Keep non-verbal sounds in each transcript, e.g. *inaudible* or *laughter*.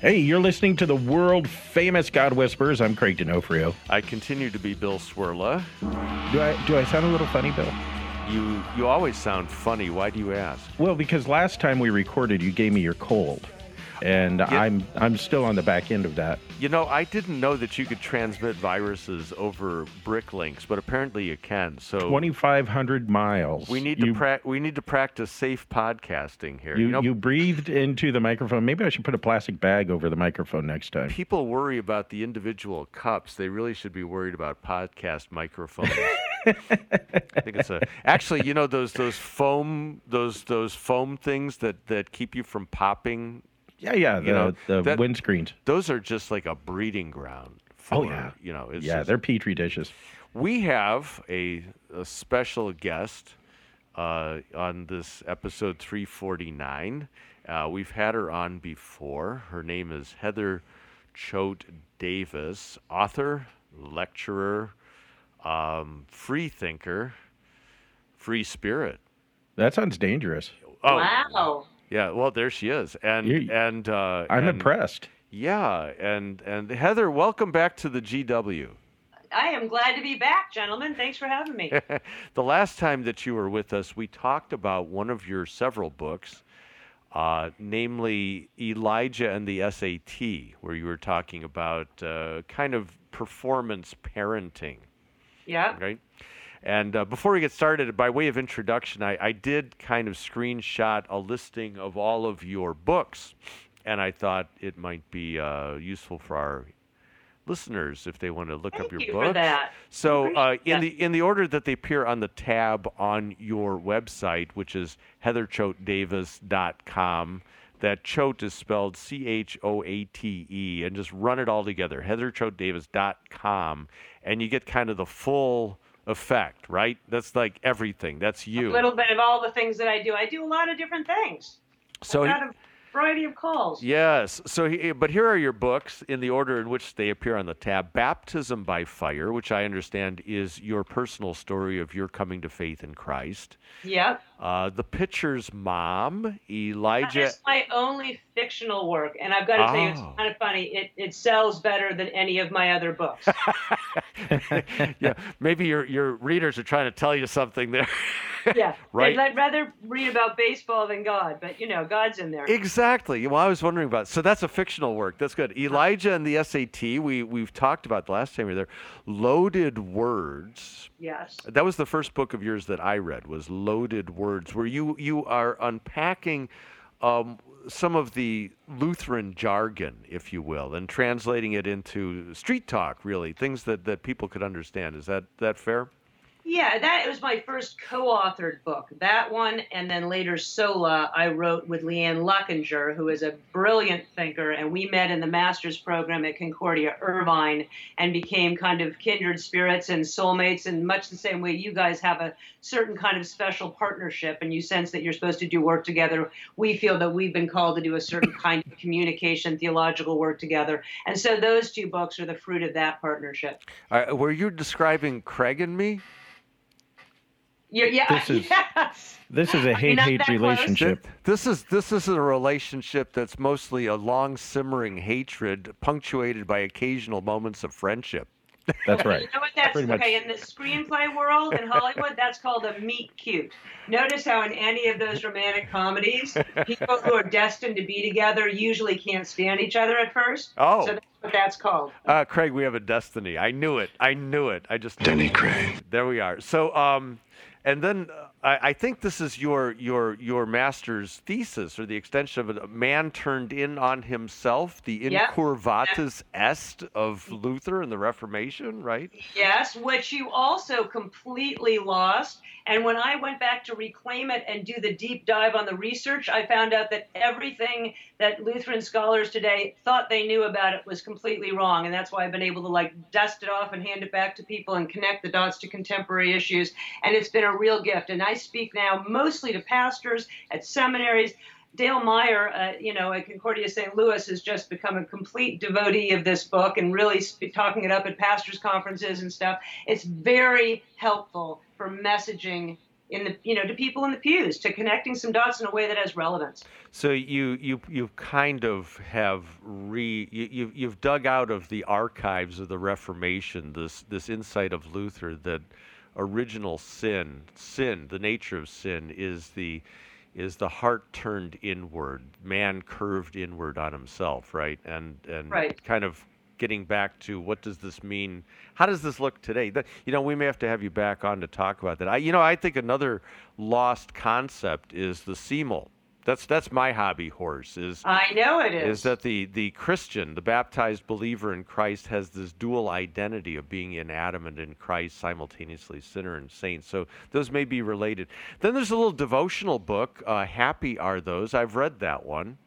Hey, you're listening to the world famous God Whisperers. I'm Craig Donofrio. I continue to be Bill Cwirla. Do I do I sound a little funny, Bill? You you always sound funny. Why do you ask? Well, because last time we recorded, you gave me your cold, and I'm I'm still on the back end of that. You know, I didn't know that you could transmit viruses over brick links, but apparently you can. So 2,500 miles. we need you, to pra- we need to practice safe podcasting here. You, know, you breathed into the microphone. Maybe I should put a plastic bag over the microphone next time. people worry about the individual cups. They really should be worried about podcast microphones. *laughs* I think it's a actually, you know those those foam those those foam things that that keep you from popping. Yeah, yeah. The, You know, the that- windscreens. Those are just like a breeding ground. For, Oh, yeah. you know, it's Yeah, just- they're petri dishes. We have a, a special guest uh, on this episode 349. Uh, we've had her on before. Her name is Heather Choate Davis, author, lecturer, um, free thinker, free spirit. That sounds dangerous. Oh, Wow. Yeah. Well, there she is, and You- and uh, I'm and- impressed. Yeah, and and Heather, welcome back to the GW. I am glad to be back, gentlemen. Thanks for having me. *laughs* the last time that you were with us, we talked about one of your several books, uh, namely Elijah and the SAT, where you were talking about uh, kind of performance parenting, yeah. right? And uh, before we get started, by way of introduction, I, I did kind of screenshot a listing of all of your books, and I thought it might be uh, useful for our listeners if they want to look up Thank your you books. for that. So, uh, in that. the in the order that they appear on the tab on your website, which is heatherchoatedavis.com, that Choate is spelled C H O A T E, and just run it all together, heatherchoatedavis.com, and you get kind of the full effect, right? That's like everything. That's you. A little bit of all the things that I do. I do a lot of different things. So, I've he- got a variety of calls. Yes. So, he, but here are your books in the order in which they appear on the tab. Baptism by Fire, which I understand is your personal story of your coming to faith in Christ. Yep. Uh, the Pitcher's Mom, Elijah. is my only fictional work, and I've got to tell you, it's Oh. kind of funny. It it sells better than any of my other books. *laughs* yeah, maybe your your readers are trying to tell you something there. *laughs* *laughs* yeah. Right. I'd rather read about baseball than God, but you know, God's in there. Exactly. Well, I was wondering about. So that's a fictional work. That's good. Elijah and the SAT. We we've talked about the last time we were there. Loaded Words. yes. That was the first book of yours that I read. Was Loaded Words, where you you are unpacking. Um, some of the Lutheran jargon, if you will, and translating it into street talk, really things that, that people could understand. Is that that fair? Yeah, that was my first co-authored book. That one, and then later Sola, I wrote with Leanne Luckinger, who is a brilliant thinker, and we met in the master's program at Concordia Irvine and became kind of kindred spirits and soulmates. And much the same way you guys have a certain kind of special partnership, and you sense that you're supposed to do work together. We feel that we've been called to do a certain kind of communication, theological work together, and so those two books are the fruit of that partnership. Uh, were you describing Craig and me? Yeah, yeah, This is- yes. This is a hate hate that close. relationship. This is this is a relationship that's mostly a long simmering hatred, punctuated by occasional moments of friendship. *laughs* That's right. You know what that's Pretty much. okay in the screenplay world in Hollywood? That's called a meet cute. Notice how in any of those romantic comedies, people who are destined to be together usually can't stand each other at first. Oh. so that's what that's called. Uh, Craig, we have a destiny. I knew it. I knew it. I just Denny Craig. There we are. So, um, and then uh, I, I think this is your your your master's thesis or the extension of it. A man turned in on himself, the Yep. incurvatus in se of Luther and the Reformation, right? Yes, which you also completely lost. And when I went back to reclaim it and do the deep dive on the research, I found out that everything that Lutheran scholars today thought they knew about it was completely wrong. And that's why I've been able to like dust it off and hand it back to people and connect the dots to contemporary issues. And it's been a real gift. And I speak now mostly to pastors at seminaries. Dale Meyer, uh, you know, at Concordia St. Louis, has just become a complete devotee of this book and really sp- talking it up at pastors' conferences and stuff. It's very helpful for messaging in the, you know, to people in the pews, to connecting some dots in a way that has relevance. So you you you kind of have re you, you you've dug out of the archives of the Reformation this this insight of Luther that original sin. Sin the nature of sin is the is the heart turned inward man curved inward on himself right? And and Right. kind of getting back to what does this mean? How does this look today? That you know we may have to have you back on to talk about that. I you know i think another lost concept is the simul that's that's my hobby horse is I know it is. is that the the Christian, the baptized believer in Christ, has this dual identity of being in Adam and in Christ simultaneously, sinner and saint. So those may be related. Then there's a little devotional book. Uh, Happy are those. I've read that one.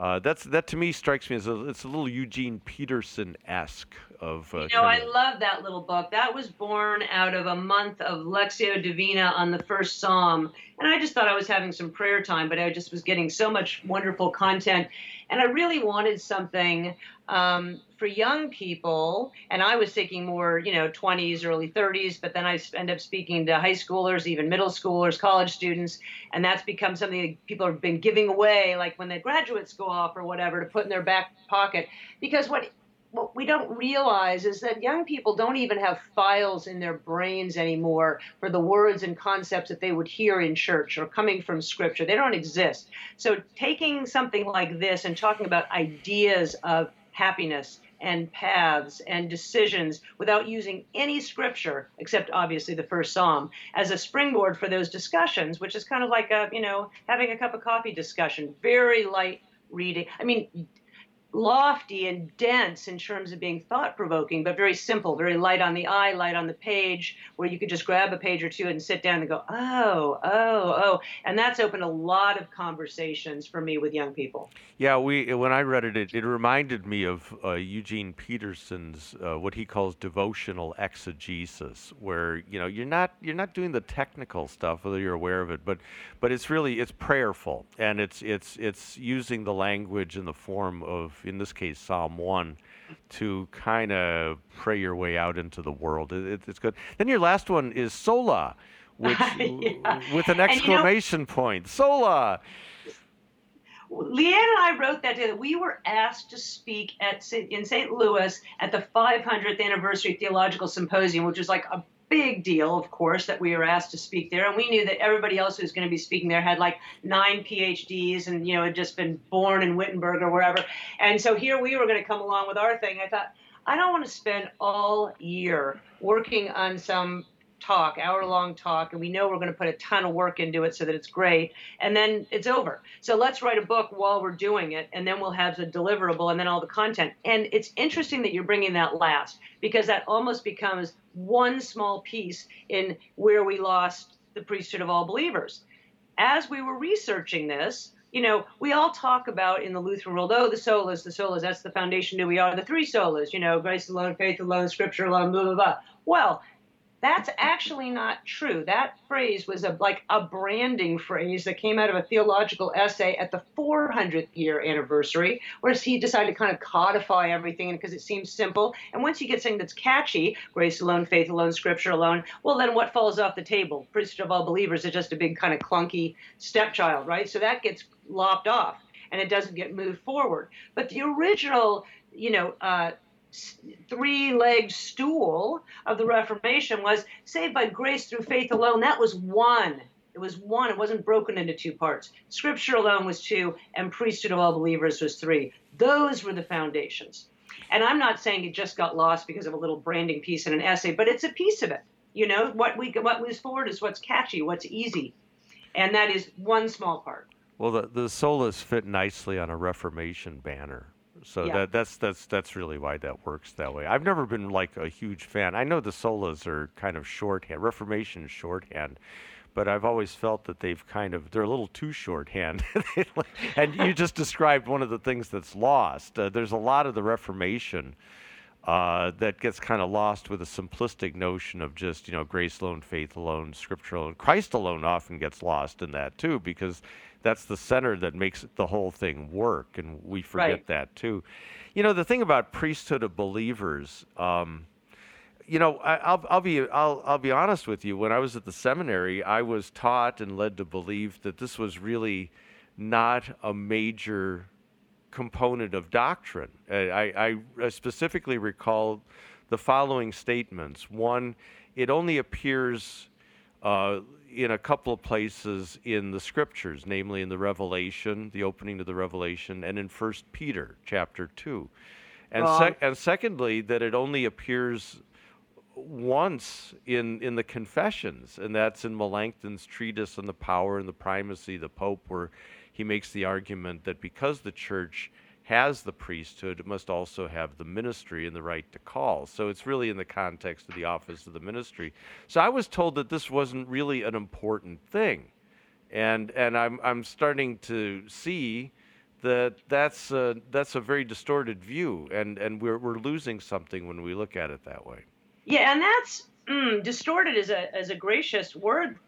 Uh, that's that to me strikes me as a, it's a little Eugene Peterson esque of. Uh, You know, I of- love that little book. That was born out of a month of Lectio Divina on the first Psalm. And I just thought I was having some prayer time, but I just was getting so much wonderful content. And I really wanted something um, for young people. And I was thinking more, you know, 20s, early 30s, but then I end up speaking to high schoolers, even middle schoolers, college students. And that's become something that people have been giving away, like when the graduates go off or whatever, to put in their back pocket. Because what what we don't realize is that young people don't even have files in their brains anymore for the words and concepts that they would hear in church or coming from scripture. They don't exist. So, taking something like this and talking about ideas of happiness and paths and decisions without using any scripture except obviously the first psalm as a springboard for those discussions which is kind of like a you know having a cup of coffee discussion very light reading. I mean lofty and dense in terms of being thought provoking, but very simple, very light on the eye, light on the page, where you could just grab a page or two and sit down and go, oh, oh, oh. And that's opened a lot of conversations for me with young people. Yeah, we when I read it, it, it reminded me of uh, Eugene Peterson's uh, what he calls devotional exegesis, where you know you're not you're not doing the technical stuff, whether you're aware of it, but but it's really it's prayerful and it's it's it's using the language in the form of in this case Psalm one to kind of pray your way out into the world. It, it- it's good. Then your last one is sola, which *laughs* Yeah. with an And you know- exclamation point. Sola. Leanne and I wrote that day that We were asked to speak at in St. Louis at the 500th anniversary theological symposium, which was like a big deal, of course, that we were asked to speak there. And we knew that everybody else who was going to be speaking there had like nine PhDs and you know had just been born in Wittenberg or wherever. And so here we were going to come along with our thing. I thought I don't want to spend all year working on some talk, hour long talk, and we know we're going to put a ton of work into it so that it's great, and then it's over. So let's write a book while we're doing it, and then we'll have the deliverable and then all the content. And it's interesting that you're bringing that last because that almost becomes one small piece in where we lost the priesthood of all believers. As we were researching this, you know, we all talk about in the Lutheran world, oh, the solas, the solas, that's the foundation who we are, the three solas, you know, grace alone, faith alone, scripture alone, blah, blah, blah. Well, that's actually not true. That phrase was a, like a branding phrase that came out of a theological essay at the 400th year anniversary, where he decided to kind of codify everything because it seems simple. And once you get something that's catchy, grace alone, faith alone, scripture alone, well, then what falls off the table? Priesthood of all believers is just a big kind of clunky stepchild, right? So that gets lopped off and it doesn't get moved forward. But the original, you know, uh, three legged stool of the Reformation was saved by grace through faith alone. That was one. It was one. It wasn't broken into two parts. Scripture alone was two, and priesthood of all believers was three. Those were the foundations. And I'm not saying it just got lost because of a little branding piece in an essay, but it's a piece of it. You know, what we what moves forward is what's catchy, what's easy, and that is one small part. Well, the the solas fit nicely on a Reformation banner. So Yeah. that that's that's that's really why that works that way. I've never been like a huge fan. I know the solas are kind of shorthand, Reformation shorthand, but I've always felt that they've kind of they're a little too shorthand. *laughs* and you just described one of the things that's lost. Uh, there's a lot of the Reformation uh, that gets kind of lost with a simplistic notion of just you know grace alone, faith alone, scripture alone. Christ alone often gets lost in that too because that's the center that makes the whole thing work, and we forget Right. that too. You know the thing about priesthood of believers. Um, you know, I, I'll, I'll be I'll, I'll be honest with you. When I was at the seminary, I was taught and led to believe that this was really not a major component of doctrine. Uh, I, I specifically recall the following statements. One, it only appears uh, in a couple of places in the scriptures, namely in the Revelation, the opening to the Revelation, and in First Peter chapter two, and sec- and secondly that it only appears once in in the confessions, and that's in Melanchthon's treatise on the power and the primacy of the Pope, where he makes the argument that because the Church has the priesthood, it must also have the ministry and the right to call. So it's really in the context of the office of the ministry. So I was told that this wasn't really an important thing, and and I'm I'm starting to see that that's a, that's a very distorted view, and and we're we're losing something when we look at it that way. Yeah, and that's mm, distorted is a is a gracious word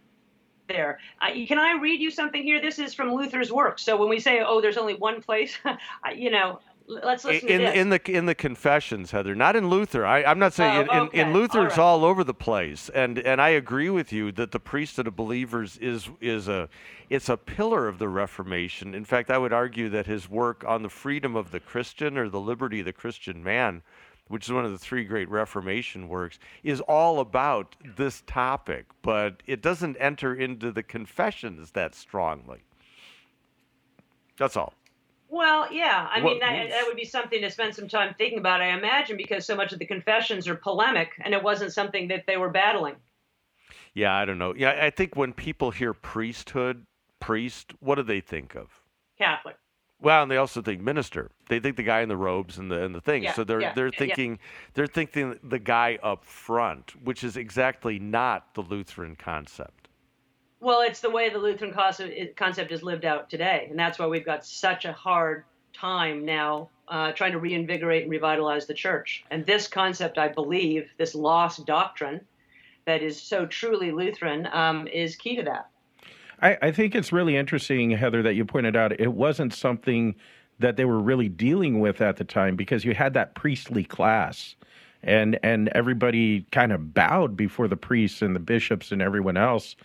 there. Uh, can I read you something here? This is from Luther's work. So when we say, "Oh, there's only one place," *laughs* you know, let's listen in to this. in the in the confessions, Heather, not in Luther. I, I'm not saying Oh, in, in, in Luther All it's right. all over the place, and and I agree with you that the priesthood of believers is is a it's a pillar of the Reformation. In fact, I would argue that his work on the freedom of the Christian or the liberty of the Christian man, which is one of the three great Reformation works, is all about this topic, but it doesn't enter into the confessions that strongly. That's all. Well, yeah. I mean, that, that would be something to spend some time thinking about, I imagine, because so much of the confessions are polemic, and it wasn't something that they were battling. Yeah, I don't know. Yeah, I think when people hear priesthood, priest, what do they think of? Catholic. Well, and they also think minister. They think the guy in the robes and the and the thing. Yeah, so they're yeah, they're yeah, yeah. thinking they're thinking the guy up front, which is exactly not the Lutheran concept. Well, it's the way the Lutheran concept, concept is lived out today, and that's why we've got such a hard time now uh, trying to reinvigorate and revitalize the church. And this concept, I believe, this lost doctrine that is so truly Lutheran, um, is key to that. I, I think it's really interesting, Heather, that you pointed out it wasn't something that they were really dealing with at the time because you had that priestly class and and everybody kind of bowed before the priests and the bishops and everyone else.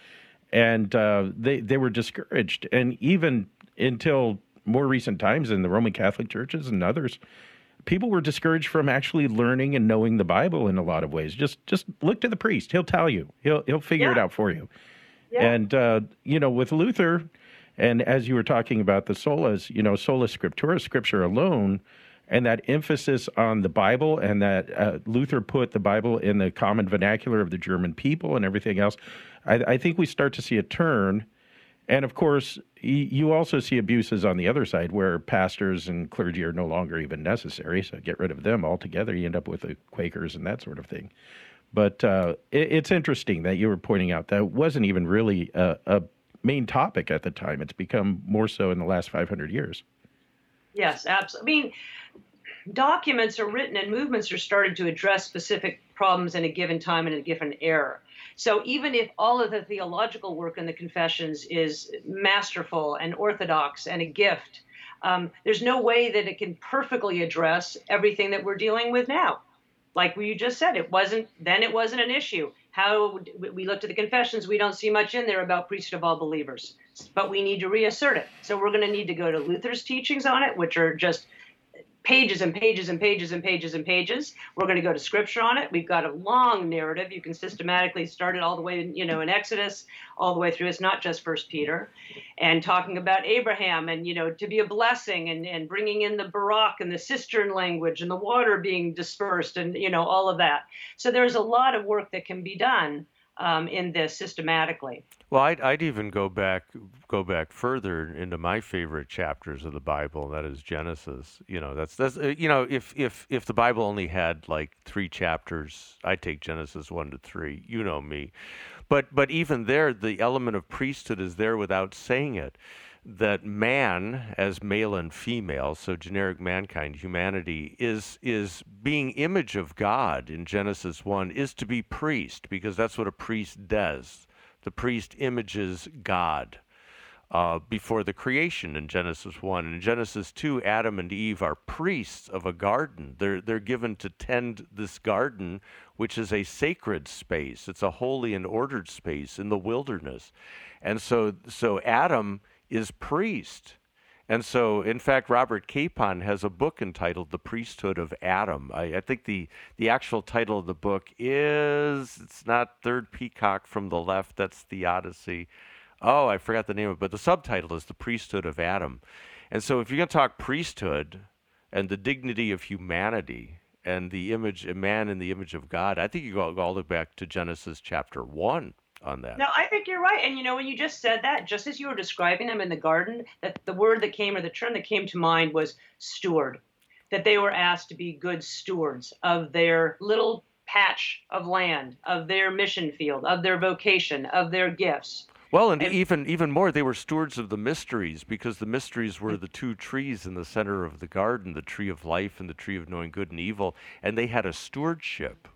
And uh, they they were discouraged. And even until more recent times in the Roman Catholic churches and others people were discouraged from actually learning and knowing the Bible in a lot of ways. Just just look to the priest. He'll tell you. He'll he'll figure it out for you And uh, you know, with Luther, and as you were talking about the solas, you know, sola scriptura, scripture alone, and that emphasis on the Bible, and that uh, Luther put the Bible in the common vernacular of the German people and everything else. I, I think we start to see a turn. And of course, you also see abuses on the other side where pastors and clergy are no longer even necessary. So get rid of them altogether. You end up with the Quakers and that sort of thing. But uh, it, it's interesting that you were pointing out that wasn't even really a, a main topic at the time. It's become more so in the last 500 years. Yes, absolutely. I mean, documents are written and movements are started to address specific problems in a given time and a given era. So even if all of the theological work in the confessions is masterful and orthodox and a gift, um, there's no way that it can perfectly address everything that we're dealing with now. Like you just said, it wasn't then. It wasn't an issue. How we looked at the confessions, we don't see much in there about priesthood of all believers, but we need to reassert it. So we're going to need to go to Luther's teachings on it, which are just pages and pages and pages and pages and pages. We're going to go to scripture on it. We've got a long narrative. You can systematically start it all the way, you know, in Exodus, all the way through. It's not just First Peter, and talking about Abraham and you know to be a blessing and and bringing in the barak and the cistern language and the water being dispersed and you know all of that. So there's a lot of work that can be done um, in this systematically. Well, I'd, I'd even go back go back further into my favorite chapters of the Bible. That is Genesis. You know, that's that's uh, you know, if if if the Bible only had like three chapters, I'd take Genesis one to three. You know me, but but even there, the element of priesthood is there without saying it that man as male and female so generic mankind humanity is is being image of god in genesis 1 is to be priest because that's what a priest does. The priest images god uh, before the creation in genesis 1 in genesis 2 adam and eve are priests of a garden. They're they're given to tend this garden which is a sacred space. It's a holy and ordered space in the wilderness. And so so adam is priest. And so, in fact, Robert Capon has a book entitled The Priesthood of Adam. I, I, think the, the actual title of the book is, it's not Third Peacock from the Left, that's Theodicy. Oh, I forgot the name of it, but the subtitle is The Priesthood of Adam. And so, if you're going to talk priesthood and the dignity of humanity and the image, a man in the image of God, I think you go all the way back to Genesis chapter 1 on that. No, I think you're right. And you know, when you just said that, just as you were describing them in the garden, that the word that came or the term that came to mind was steward. That they were asked to be good stewards of their little patch of land, of their mission field, of their vocation, of their gifts. Well, and, and, even even more, they were stewards of the mysteries because the mysteries were the two trees in the center of the garden, the tree of life and the tree of knowing good and evil, and they had a stewardship.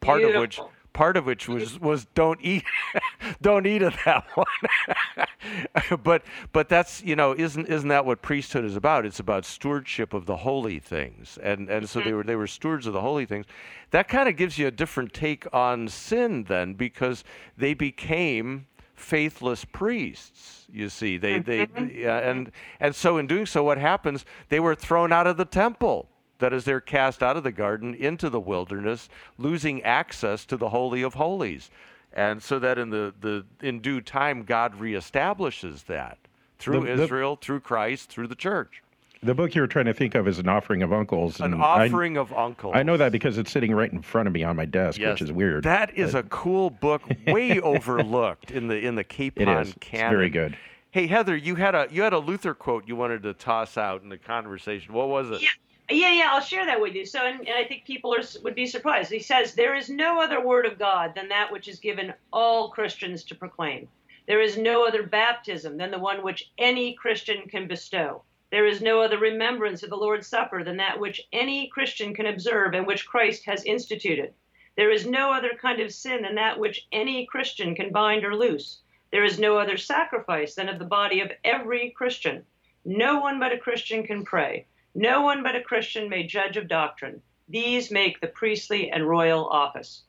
Part Beautiful. of which part of which was was don't eat *laughs* don't eat of that *laughs* one. But but that's you know isn't isn't that what priesthood is about? It's about stewardship of the holy things. And and so they mm-hmm. were they were stewards of the holy things. That kind of gives you a different take on sin then because they became faithless priests you see. They they mm-hmm. and and so in doing so what happens? They were thrown out of the temple that is, they're cast out of the garden into the wilderness, losing access to the Holy of Holies. And so that in the, the in due time, God reestablishes that through the, the, Israel, through Christ, through the church. The book you were trying to think of is an offering of uncles. An offering I, of uncles. I know that because it's sitting right in front of me on my desk, yes, which is weird. That is but... a cool book, way *laughs* overlooked in the in the Capon it is. canon. It's very good. Hey Heather, you had a you had a Luther quote you wanted to toss out in the conversation. What was it? Yeah. Yeah, yeah, I'll share that with you. So, and, and, I think people are would be surprised. He says, "There is no other word of God than that which is given all Christians to proclaim. There is no other baptism than the one which any Christian can bestow. There is no other remembrance of the Lord's Supper than that which any Christian can observe and which Christ has instituted. There is no other kind of sin than that which any Christian can bind or loose. There is no other sacrifice than of the body of every Christian. No one but a Christian can pray." No one but a Christian may judge of doctrine. These make the priestly and royal office.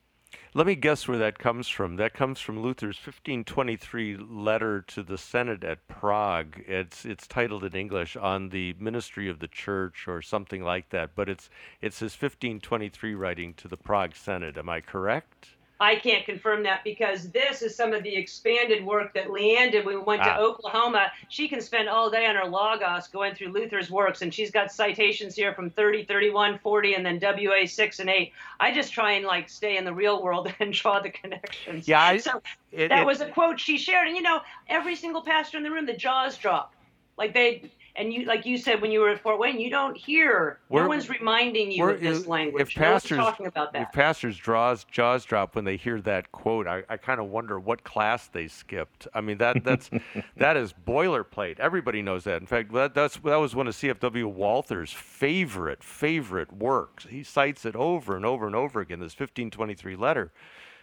Let me guess where that comes from. That comes from Luther's 1523 letter to the Senate at Prague. It's it's titled in English on the ministry of the church or something like that, but it's it's his 1523 writing to the Prague Senate. Am I correct? I can't confirm that because this is some of the expanded work that Leanne did when we went ah. to Oklahoma. She can spend all day on her Logos going through Luther's works, and she's got citations here from 30, 31, 40, and then WA 6 and 8. I just try and like stay in the real world *laughs* and draw the connections. Yeah. I, so it, that it, was a quote she shared. And you know, every single pastor in the room, the jaws drop. Like they and you like you said when you were at Fort Wayne, you don't hear. no one's reminding you of this language. If pastors no talking about that. If pastors draws jaws drop when they hear that quote, I, I kind of wonder what class they skipped. I mean that that's *laughs* that is boilerplate. Everybody knows that. In fact, that that's that was one of C.F.W. Walther's favorite favorite works. He cites it over and over and over again. This 1523 letter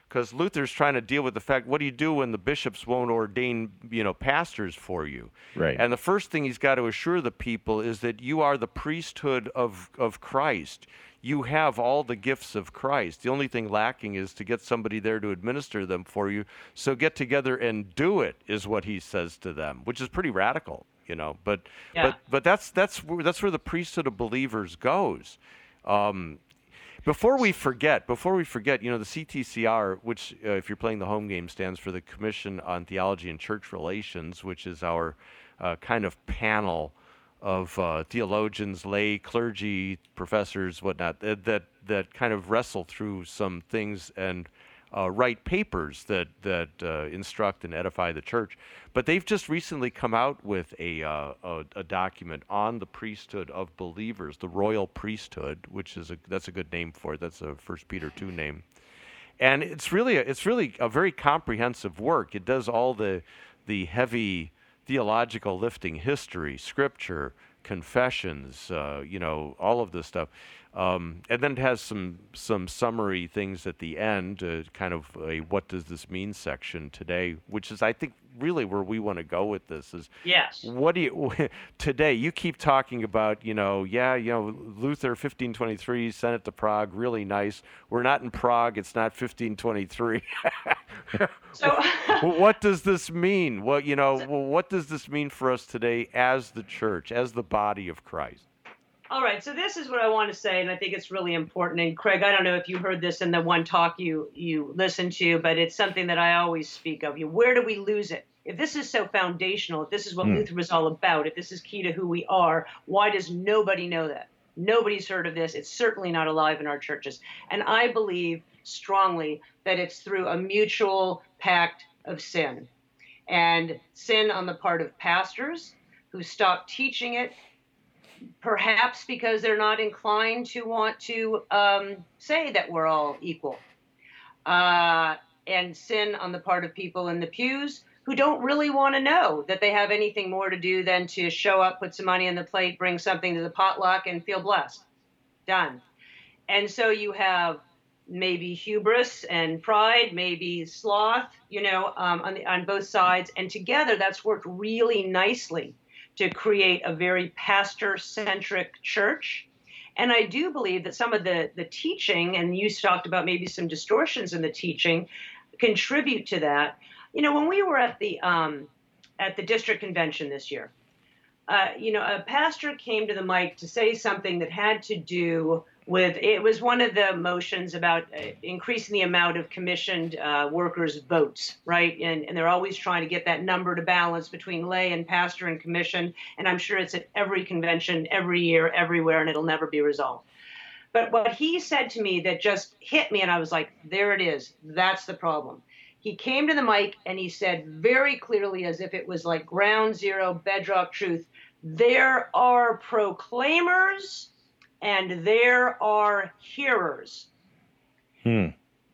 because Luther's trying to deal with the fact what do you do when the bishops won't ordain you know pastors for you right and the first thing he's got to assure the people is that you are the priesthood of of Christ you have all the gifts of Christ the only thing lacking is to get somebody there to administer them for you so get together and do it is what he says to them which is pretty radical you know. But Yeah. but but that's that's where, that's where the priesthood of believers goes. Um, before we forget, before we forget, you know, the CTCR, which, uh, if you're playing the home game, stands for the Commission on Theology and Church Relations, which is our uh, kind of panel of uh, theologians, lay, clergy, professors, whatnot, that, that that kind of wrestle through some things and uh, write papers that that uh, instruct and edify the church. But they've just recently come out with a, uh, a a document on the priesthood of believers, the royal priesthood, which is a that's a good name for it. That's a First Peter two name, and it's really a, it's really a very comprehensive work. It does all the the heavy theological lifting, history, scripture, confessions, uh, you know, all of this stuff. Um, and then it has some some summary things at the end, uh, kind of a what does this mean section today, which is I think really where we want to go with this is Yes. what do you *laughs* today? You keep talking about, you know, yeah, you know, Luther 1523 sent it to Prague, really nice. We're not in Prague; it's not 1523. So *laughs* what does this mean? What you know, what does this mean for us today as the church, as the body of Christ? All right, so this is what I want to say, and I think it's really important. And Craig, I don't know if you heard this in the one talk you you listened to, but it's something that I always speak of. You, where do we lose it? If this is so foundational, if this is what hmm. Luther was all about, if this is key to who we are, why does nobody know that? Nobody's heard of this. It's certainly not alive in our churches. And I believe strongly that it's through a mutual pact of sin. And sin on the part of pastors who stop teaching it perhaps because they're not inclined to want to um, say that we're all equal. Uh, and sin on the part of people in the pews who don't really want to know that they have anything more to do than to show up, put some money in the plate, bring something to the potluck, and feel blessed. Done. And so you have maybe hubris and pride, maybe sloth, you know, um, on, the, on both sides. And together that's worked really nicely to create a very pastor centric church. And I do believe that some of the, the teaching, and you talked about maybe some distortions in the teaching, contribute to that. You know, when we were at the um, at the district convention this year, uh, you know, a pastor came to the mic to say something that had to do with it was one of the motions about uh, increasing the amount of commissioned uh, workers' votes, right? And, and they're always trying to get that number to balance between lay and pastor and commission. And I'm sure it's at every convention, every year, everywhere, and it'll never be resolved. But what he said to me that just hit me, and I was like, there it is. That's the problem. He came to the mic and he said very clearly, as if it was like ground zero, bedrock truth there are proclaimers and there are hearers. Hmm.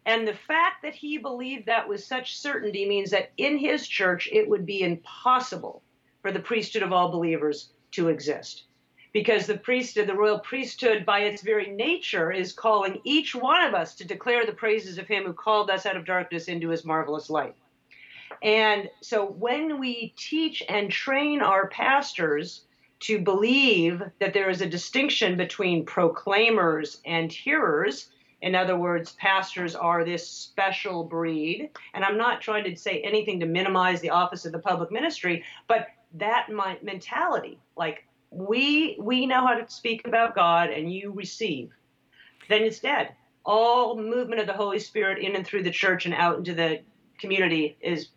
And the fact that he believed that with such certainty means that in his church it would be impossible for the priesthood of all believers to exist. Because the priesthood, the royal priesthood, by its very nature, is calling each one of us to declare the praises of him who called us out of darkness into his marvelous light. And so when we teach and train our pastors to believe that there is a distinction between proclaimers and hearers, in other words, pastors are this special breed, and I'm not trying to say anything to minimize the office of the public ministry, but that mentality, like we we know how to speak about God and you receive, then it's dead. All movement of the Holy Spirit in and through the church and out into the community is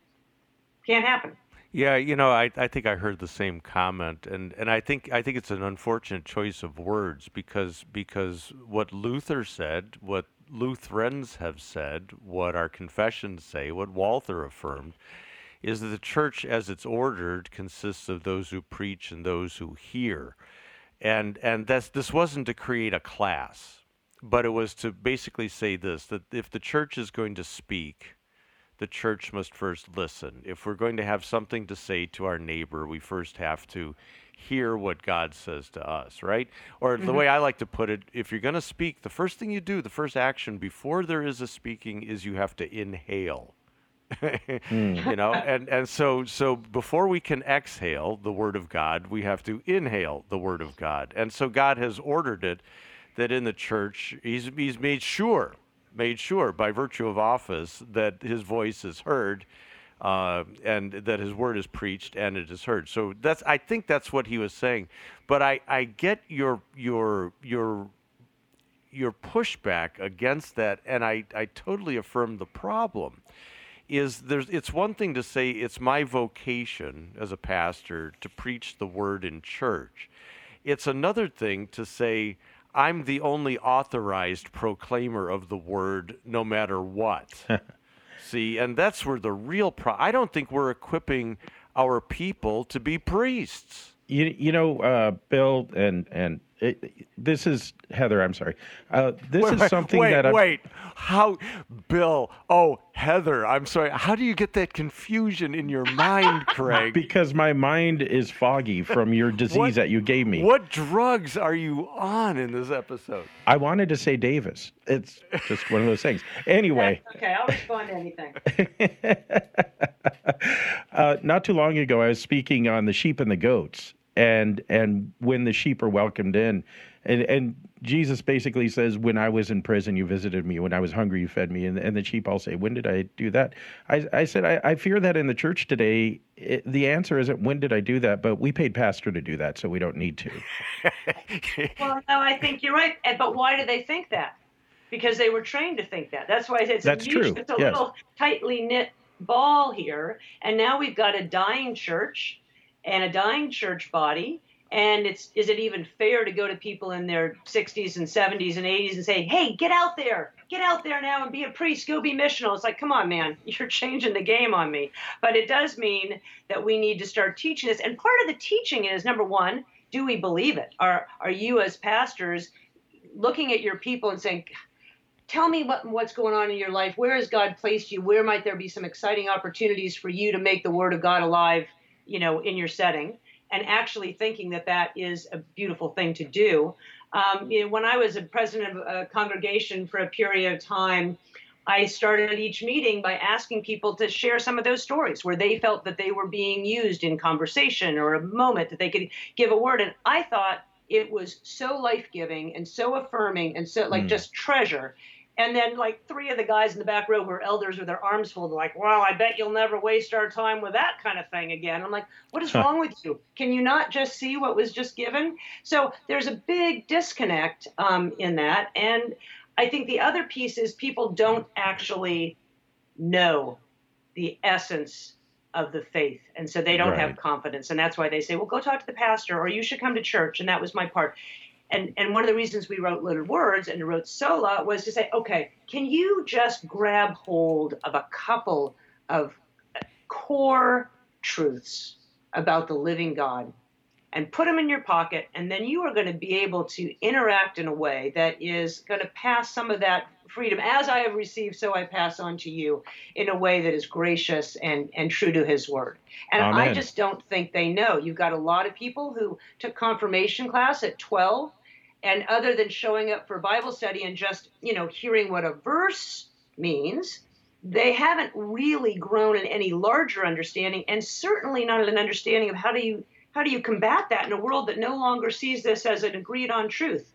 can't happen. Yeah, you know, I, I think I heard the same comment, and, and I think I think it's an unfortunate choice of words because because what Luther said, what Lutherans have said, what our confessions say, what Walther affirmed, is that the church, as it's ordered, consists of those who preach and those who hear, and and that's this wasn't to create a class, but it was to basically say this: that if the church is going to speak the church must first listen. If we're going to have something to say to our neighbor, we first have to hear what God says to us, right? Or the mm-hmm. way I like to put it, if you're going to speak, the first thing you do, the first action before there is a speaking is you have to inhale. *laughs* you know and and so so before we can exhale the word of god we have to inhale the word of god and so god has ordered it that in the church he's he's made sure made sure by virtue of office that his voice is heard uh, and that his word is preached and it is heard. So that's I think that's what he was saying. But I, I get your your your your pushback against that, and I, I totally affirm the problem. Is there's it's one thing to say it's my vocation as a pastor to preach the word in church. It's another thing to say I'm the only authorized proclaimer of the word no matter what. *laughs* See, and that's where the real pro I don't think we're equipping our people to be priests. You, you know, uh, Bill, and and it, this is Heather. I'm sorry. Uh, this wait, is something wait, that I'm, wait. How, Bill? Oh, Heather. I'm sorry. How do you get that confusion in your mind, *laughs* Craig? because my mind is foggy from your disease What- that you gave me. What drugs are you on in this episode? I wanted to say Davis. It's just one of those things. Anyway, That's *laughs* okay, I'll respond to anything. *laughs* uh, not too long ago, I was speaking on the sheep and the goats, and and when the sheep are welcomed in, and and Jesus basically says, "When I was in prison, you visited me. When I was hungry, you fed me." And and the sheep all say, "When did I do that?" I I said, I, I fear that in the church today, it, the answer isn't when did I do that, but we paid pastor to do that, so we don't need to. *laughs* Well, no, I think you're right. But why do they think that? Because they were trained to think that. That's why it's That's a huge, true, it's a yes. little tightly knit ball here. And now we've got a dying church and a dying church body. And it's is it even fair to go to people in their 60s and 70s and 80s and say, "Hey, get out there, get out there now and be a priest, go be missional"? It's like, come on, man, *laughs* you're changing the game on me. But it does mean that we need to start teaching this. And part of the teaching is number one, do we believe it? Are are you as pastors looking at your people and saying, tell me what what's going on in your life. Where has God placed you? Where might there be some exciting opportunities for you to make the Word of God alive, you know, in your setting? And actually thinking that that is a beautiful thing to do. Um, you know, when I was a president of a congregation for a period of time, I started each meeting by asking people to share some of those stories where they felt that they were being used in conversation or a moment that they could give a word. And I thought it was so life giving and so affirming and so like Mm. just treasure. And then like three of the guys in the back row who are elders with their arms folded, like, well, I bet you'll never waste our time with that kind of thing again. I'm like, what is wrong with you? Can you not just see what was just given? So there's a big disconnect um, in that. And I think the other piece is people don't actually know the essence of the faith. And so they don't have confidence. And that's why they say, well, go talk to the pastor or you should come to church. And that was my part. And, and one of the reasons we wrote Loaded Words and wrote Sola was to say, okay, can you just grab hold of a couple of core truths about the living God and put them in your pocket, and then you are going to be able to interact in a way that is going to pass some of that freedom. As I have received, so I pass on to you in a way that is gracious and, and true to His Word. And I just don't think they know. You've got a lot of people who took confirmation class at 12, and other than showing up for Bible study and just, you know, hearing what a verse means, they haven't really grown in any larger understanding and certainly not an understanding of how do you how do you combat that in a world that no longer sees this as an agreed on truth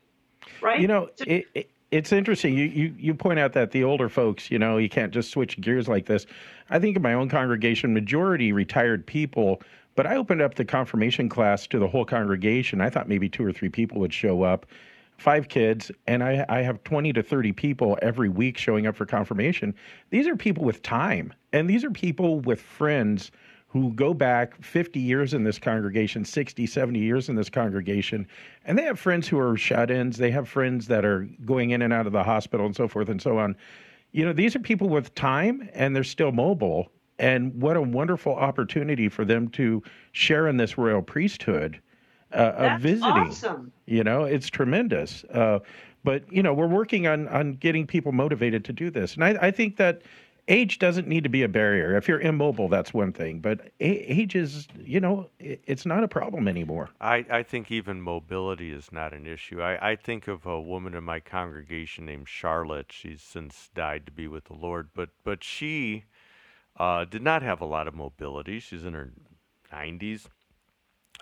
right You know, So- it, it, it's interesting. You, you you point out that the older folks, you know, you can't just switch gears like this. I think in my own congregation, majority retired people. But I opened up the confirmation class to the whole congregation. I thought maybe two or three people would show up. Five kids, and I, I have 20 to 30 people every week showing up for confirmation. These are people with time, and these are people with friends who go back 50 years in this congregation, 60, 70 years in this congregation, and they have friends who are shut ins. They have friends that are going in and out of the hospital and so forth and so on. You know, these are people with time and they're still mobile. And what a wonderful opportunity for them to share in this royal priesthood uh, of that's visiting. awesome You know, it's tremendous. Uh, but you know, we're working on on getting people motivated to do this, and I, I think that age doesn't need to be a barrier. If you're immobile, that's one thing, but a- age is, you know, it's not a problem anymore. I, I think even mobility is not an issue. I, I think of a woman in my congregation named Charlotte. She's since died to be with the Lord, but but she uh, did not have a lot of mobility. She's in her 90s,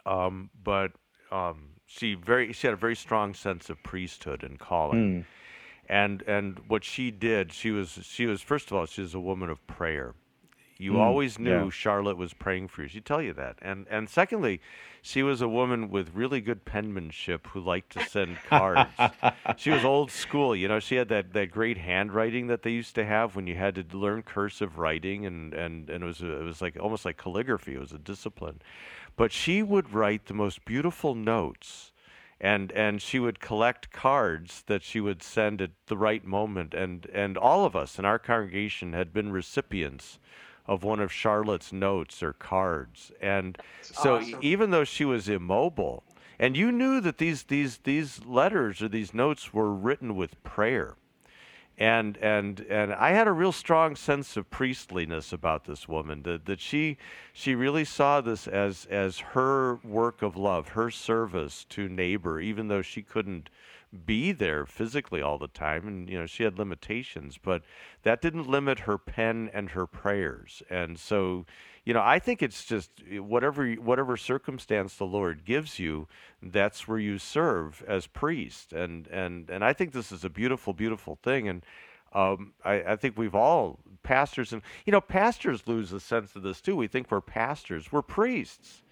um, but um, she very she had a very strong sense of priesthood and calling. And and what she did, she was she was first of all she was a woman of prayer. You Mm, always knew yeah. Charlotte was praying for you. She'd tell you that. And and secondly, she was a woman with really good penmanship who liked to send *laughs* cards. she was old school. You know, she had that, that great handwriting that they used to have when you had to learn cursive writing, and, and, and it was a, it was like almost like calligraphy. It was a discipline. But she would write the most beautiful notes and and she would collect cards that she would send at the right moment and and all of us in our congregation had been recipients of one of Charlotte's notes or cards and so awesome. even though she was immobile and you knew that these these these letters or these notes were written with prayer and and and I had a real strong sense of priestliness about this woman that that she she really saw this as as her work of love, her service to neighbor, even though she couldn't be there physically all the time and you know she had limitations but that didn't limit her pen and her prayers. And so you know i think it's just eh, whatever whatever circumstance the lord gives you that's where you serve as priest. And and and i think this is a beautiful beautiful thing. And um, I, I think we've all pastors and you know pastors lose a sense of this too. We think we're pastors. We're priests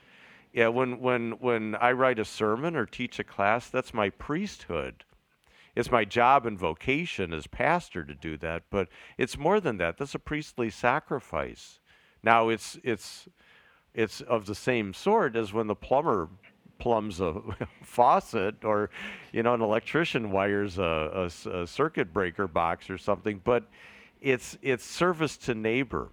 yeah, when when when I write a sermon or teach a class, that's my priesthood. It's my job and vocation as pastor to do that, but it's more than that. That's a priestly sacrifice. Now it's it's it's of the same sort as when the plumber plumbs a *laughs* faucet or you know an electrician wires a circuit breaker box or something, but it's it's service to neighbor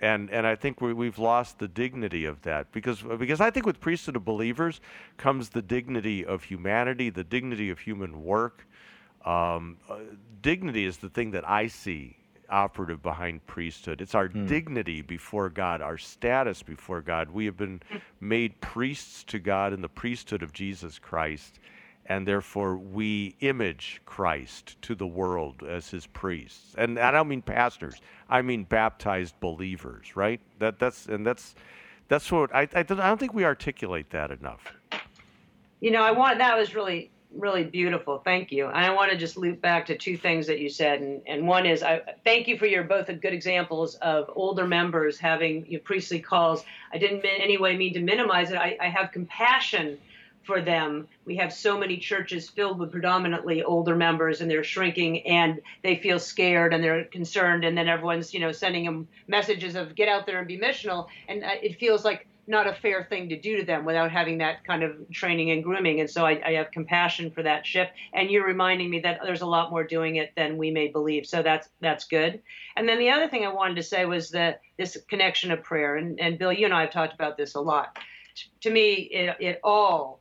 and and I think we, we've lost the dignity of that because because I think with priesthood of believers comes the dignity of humanity, the dignity of human work. Um, uh, dignity is the thing that I see operative behind priesthood. It's our dignity before God, our status before God. We have been made priests to God in the priesthood of Jesus Christ and therefore we image Christ to the world as his priests. And I don't mean pastors; I mean baptized believers, right? That that's and that's that's what I I don't, think we articulate that enough. You know, I want that was really really beautiful. Thank you. And I want to just loop back to two things that you said, and and one is I thank you for your both good examples of older members having you know, priestly calls. I didn't in any way mean to minimize it. I, I have compassion for them. We have so many churches filled with predominantly older members and they're shrinking and they feel scared and they're concerned and then everyone's, you know, sending them messages of get out there and be missional and uh, it feels like not a fair thing to do to them without having that kind of training and grooming. And so I, I have compassion for that shift. And you're reminding me that there's a lot more doing it than we may believe. So that's that's good. And then the other thing I wanted to say was that this connection of prayer. And, and Bill, you and I have talked about this a lot. To me, it, it all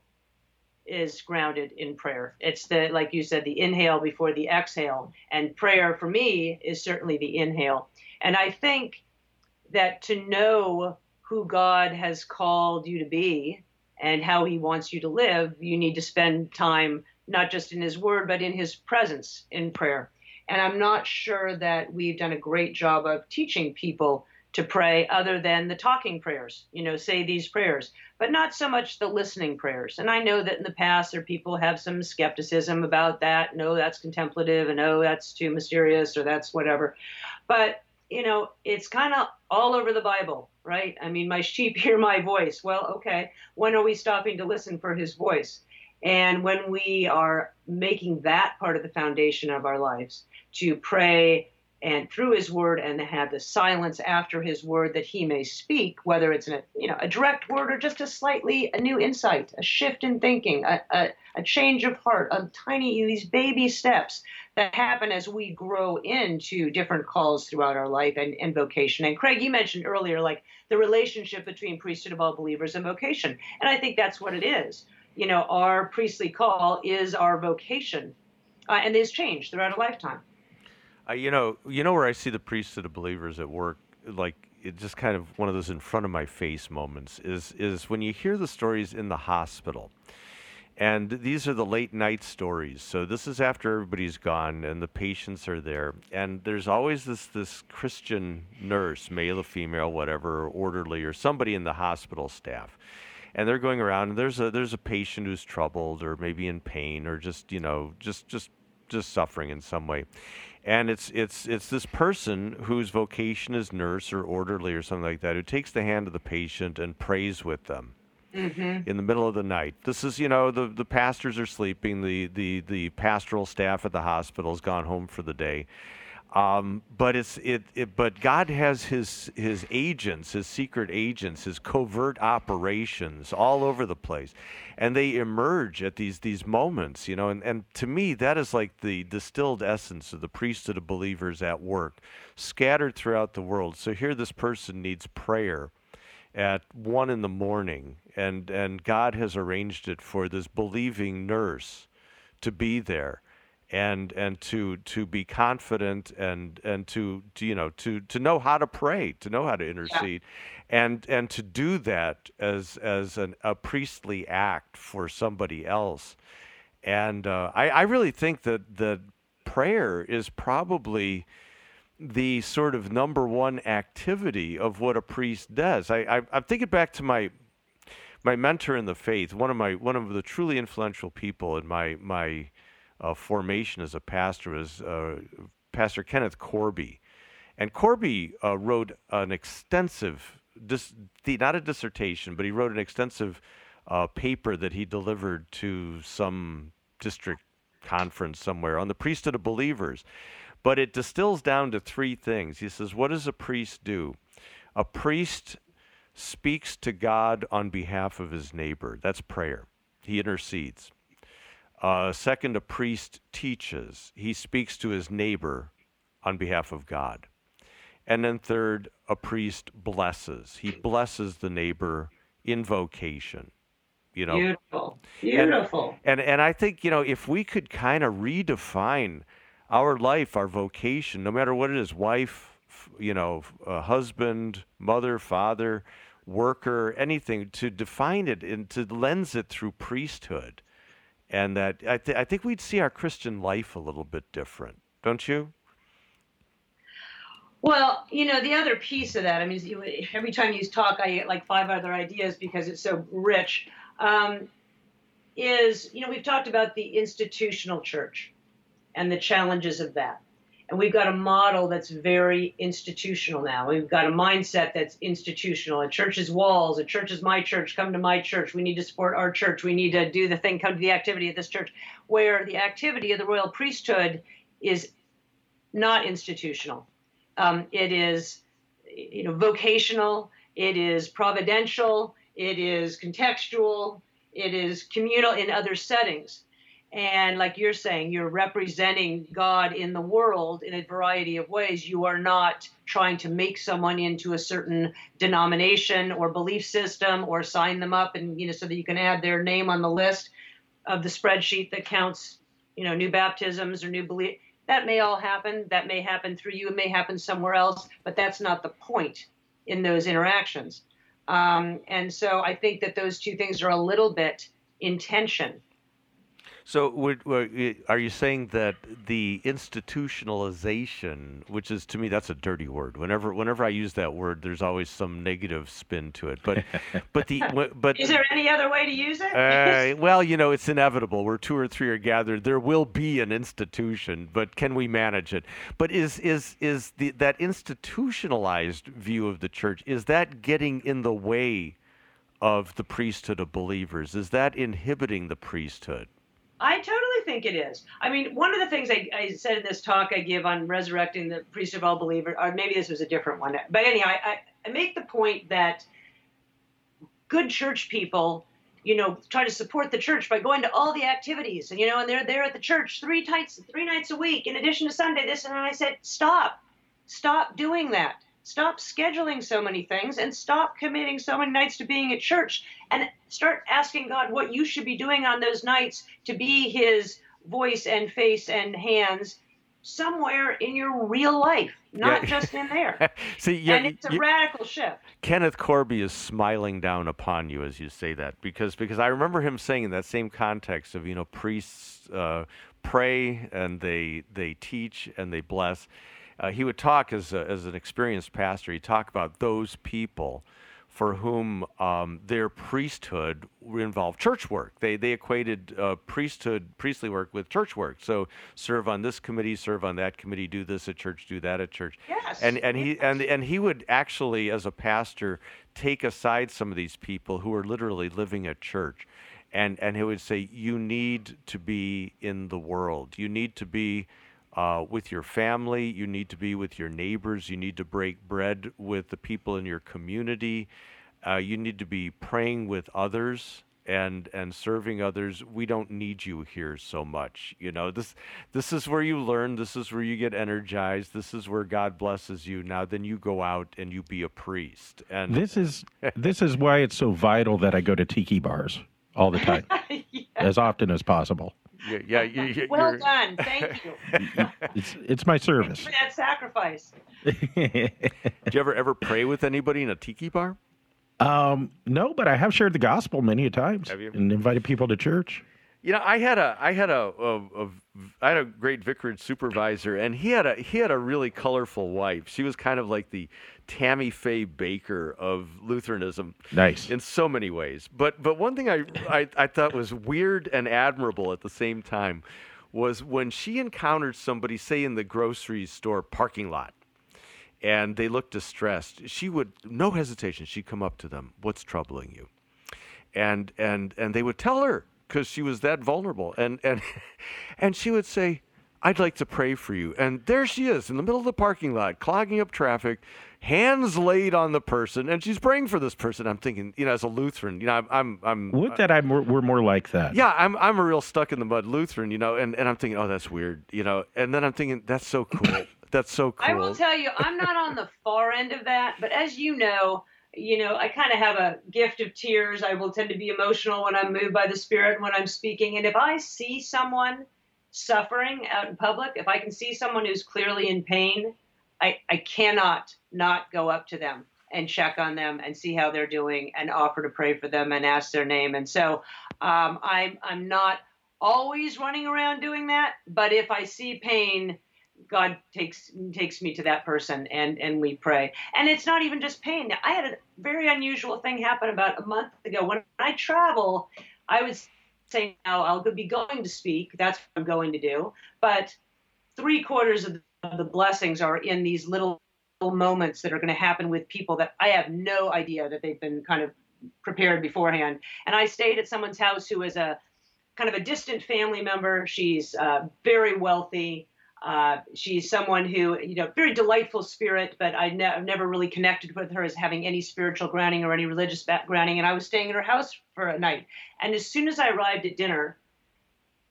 is grounded in prayer. It's the, like you said, the inhale before the exhale. And prayer for me is certainly the inhale. And I think that to know who God has called you to be and how he wants you to live, you need to spend time not just in his word, but in his presence in prayer. And I'm not sure that we've done a great job of teaching people to pray other than the talking prayers, you know, say these prayers, but not so much the listening prayers. And I know that in the past there people have some skepticism about that. No, that's contemplative, and oh, that's too mysterious, or that's whatever. But you know, it's kind of all over the Bible, right? I mean, my sheep *laughs* hear my voice. Well, okay, when are we stopping to listen for his voice? And when we are making that part of the foundation of our lives to pray and through his word and have the silence after his word that he may speak, whether it's a you know a direct word or just a slightly a new insight, a shift in thinking, a, a, a change of heart, a tiny these baby steps that happen as we grow into different calls throughout our life and, and vocation. And Craig, you mentioned earlier like the relationship between priesthood of all believers and vocation. And I think that's what it is. You know, our priestly call is our vocation. Uh, and it's changed throughout a lifetime. Uh, you know, you know where I see the priesthood of believers at work, like it just kind of one of those in front of my face moments is is when you hear the stories in the hospital. And these are the late night stories. So this is after everybody's gone and the patients are there. And there's always this this Christian nurse, male or female, whatever, or orderly or somebody in the hospital staff. And they're going around and there's a there's a patient who's troubled or maybe in pain or just, you know, just just just suffering in some way. And it's it's it's this person whose vocation is nurse or orderly or something like that who takes the hand of the patient and prays with them Mm-hmm. in the middle of the night. This is, you know, the, the pastors are sleeping, the, the, the pastoral staff at the hospital has gone home for the day. Um, but it's it, it but God has his his agents, his secret agents, his covert operations all over the place. And they emerge at these these moments, you know, and, and to me that is like the distilled essence of the priesthood of believers at work, scattered throughout the world. So here this person needs prayer at one in the morning, and and God has arranged it for this believing nurse to be there, and and to to be confident and and to, to you know to to know how to pray, to know how to intercede, and and to do that as as an, a priestly act for somebody else, and uh, I I really think that that prayer is probably the sort of number one activity of what a priest does. I, I I'm thinking back to my my mentor in the faith, one of my one of the truly influential people in my my formation as a pastor was uh, Pastor Kenneth Korby, and Korby uh, wrote an extensive, dis, not a dissertation, but he wrote an extensive uh, paper that he delivered to some district conference somewhere on the priesthood of believers. But it distills down to three things. He says, What does a priest do? A priest speaks to God on behalf of his neighbor. That's prayer. He intercedes. Uh, second, a priest teaches. He speaks to his neighbor on behalf of God. And then third, a priest blesses. He blesses the neighbor in vocation. You know, Beautiful. Beautiful. and and I think you know if we could kind of redefine our life, our vocation, no matter what it is, wife, you know, uh, husband, mother, father, worker, anything, to define it and to lens it through priesthood, and that I, th- I think we'd see our Christian life a little bit different, don't you? Well, you know, the other piece of that, I mean, every time you talk, I get like five other ideas because it's so rich. Um, is, you know, we've talked about the institutional church and the challenges of that. And we've got a model that's very institutional now. We've got a mindset that's institutional. A church's walls, a church is my church, come to my church. We need to support our church. We need to do the thing, come to the activity of this church. Where the activity of the royal priesthood is not institutional. Um, it is, you know, vocational. It is providential. It is contextual. It is communal in other settings. And like you're saying, you're representing God in the world in a variety of ways. You are not trying to make someone into a certain denomination or belief system or sign them up and you know so that you can add their name on the list of the spreadsheet that counts, you know, new baptisms or new belief. That may all happen. That may happen through you. It may happen somewhere else, but that's not the point in those interactions. Um, and so I think that those two things are a little bit in tension. So, would, would, are you saying that the institutionalization, which is to me that's a dirty word. Whenever whenever I use that word, there's always some negative spin to it. But *laughs* but the but Is there any other way to use it? uh, *laughs* well, you know, it's inevitable. Where two or three are gathered, there will be an institution. But can we manage it? But is is is the that institutionalized view of the church is that getting in the way of the priesthood of believers? Is that inhibiting the priesthood? I totally think it is. I mean, one of the things I, I said in this talk I give on resurrecting the priest of all believers, or maybe this was a different one. But anyhow, I, I, make the point that good church people, you know, try to support the church by going to all the activities, and you know, and they're there at the church three nights, three nights a week, in addition to Sunday. This and I said, stop, stop doing that. Stop scheduling so many things and stop committing so many nights to being at church and start asking God what you should be doing on those nights to be his voice and face and hands somewhere in your real life, not Yeah. just in there. *laughs* See, and it's a radical shift. Kenneth Korby is smiling down upon you as you say that because because I remember him saying in that same context of you know priests uh, pray and they they teach and they bless. Uh, he would talk as a, as an experienced pastor. He'd talk about those people for whom um, their priesthood involved church work. They they equated uh, priesthood priestly work with church work. So serve on this committee, serve on that committee, do this at church, do that at church. Yes. And and he and and he would actually, as a pastor, take aside some of these people who are literally living at church, and and he would say, you need to be in the world. You need to be uh, with your family. You need to be with your neighbors. You need to break bread with the people in your community. Uh, you need to be praying with others and and serving others. We don't need you here so much. You know this this is where you learn. This is where you get energized. This is where God blesses you. Now then you go out and you be a priest. And This is *laughs* this is why it's so vital that I go to tiki bars all the time, *laughs* as often as possible. Yeah, yeah, you, you- *laughs* well you're- done. Thank *laughs* you It's it's my service. for that sacrifice. *laughs* Do you ever ever pray with anybody in a tiki bar? um, no, but I have shared the gospel many a times Have you? and invited people to church. You know, I had a I had a, a, a I had a great vicarage supervisor, and he had a he had a really colorful wife. She was kind of like the Tammy Faye Bakker of Lutheranism Nice. in so many ways. But but one thing I, I I thought was weird and admirable at the same time was when she encountered somebody, say in the grocery store parking lot, and they looked distressed. She would no hesitation. She'd come up to them. What's troubling you? and and and they would tell her because she was that vulnerable. And and *laughs* and she would say i'd like to pray for you. And there she is in the middle of the parking lot clogging up traffic hands laid on the person and she's praying for this person. I'm thinking you know as a lutheran you know i'm i'm, I'm Would uh, that I were, were more like that? yeah, I'm I'm a real stuck in the mud Lutheran, you know, and, and I'm thinking, oh, that's weird, you know, and then I'm thinking, that's so cool, *laughs* that's so cool. I will tell you, I'm not on the far end of that, but as you know, you know, I kind of have a gift of tears. I will tend to be emotional when I'm moved by the Spirit when I'm speaking. And if I see someone suffering out in public, if I can see someone who's clearly in pain, I, I cannot not go up to them and check on them and see how they're doing and offer to pray for them and ask their name. And so um, I'm, I'm not always running around doing that, but if I see pain, God takes takes me to that person and and we pray. And it's not even just pain. I had a very unusual thing happen about a month ago. When I travel, I was saying now I'll be going to speak. That's what I'm going to do. But three quarters of the, of the blessings are in these little moments that are going to happen with people that I have no idea that they've been kind of prepared beforehand. And I stayed at someone's house who is a kind of a distant family member. She's uh, very wealthy. Uh, she's someone who, you know, very delightful spirit, but I ne- I've never really connected with her as having any spiritual grounding or any religious grounding. And I was staying at her house for a night. And as soon as I arrived at dinner,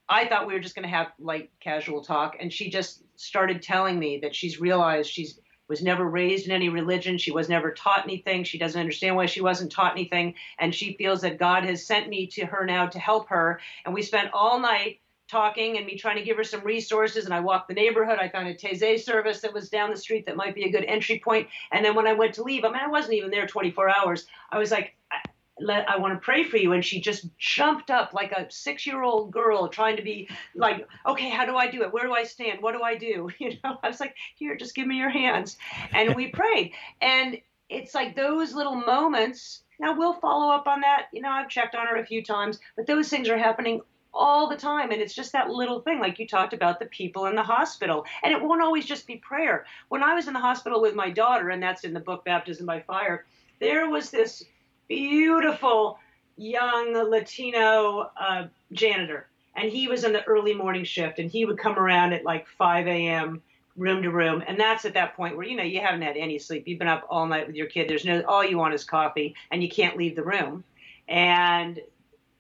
I thought we were just going to have light, casual talk. And she just started telling me that she's realized she's was never raised in any religion. She was never taught anything. She doesn't understand why she wasn't taught anything. And she feels that God has sent me to her now to help her. And we spent all night talking and me trying to give her some resources. And I walked the neighborhood. I found a Taizé service that was down the street that might be a good entry point. And then when I went to leave, I mean, I wasn't even there 24 hours. I was like, I, I want to pray for you. And she just jumped up like a six year old girl trying to be like, okay, how do I do it? Where do I stand? What do I do? *laughs* You know, I was like, here, just give me your hands. And we prayed. And it's like those little moments. Now we'll follow up on that. You know, I've checked on her a few times, but those things are happening all the time. And it's just that little thing, like you talked about the people in the hospital. And it won't always just be prayer. When I was in the hospital with my daughter, and that's in the book Baptism by Fire, there was this beautiful young Latino uh, janitor. And he was in the early morning shift, and he would come around at like 5 a.m. room to room. And that's at that point where, you know, you haven't had any sleep. You've been up all night with your kid. There's no, all you want is coffee, and you can't leave the room. And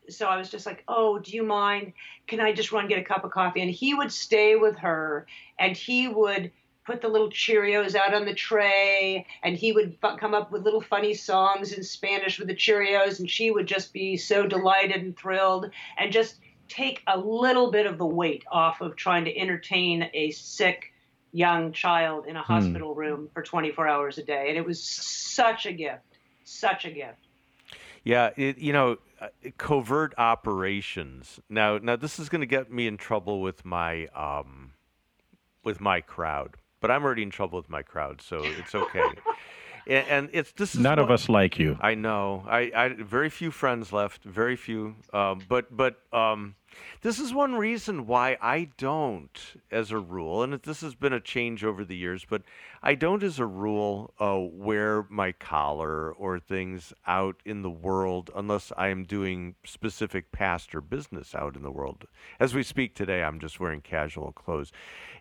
so I was just like, oh, do you mind? Can I just run get a cup of coffee? And he would stay with her, and he would put the little Cheerios out on the tray, and he would fu- come up with little funny songs in Spanish with the Cheerios, and she would just be so delighted and thrilled, and just take a little bit of the weight off of trying to entertain a sick young child in a hmm. hospital room for 24 hours a day. And it was such a gift, such a gift. Yeah, it, you know, covert operations. Now, now this is going to get me in trouble with my um, with my crowd, but I'm already in trouble with my crowd, so it's okay. *laughs* and, and it's this is None of us like you. I know. I, I very few friends left. Very few. Um, but but um, this is one reason why I don't, as a rule, and this has been a change over the years. But I don't, as a rule, uh, wear my collar or things out in the world unless I am doing specific pastor business out in the world. As we speak today, I'm just wearing casual clothes,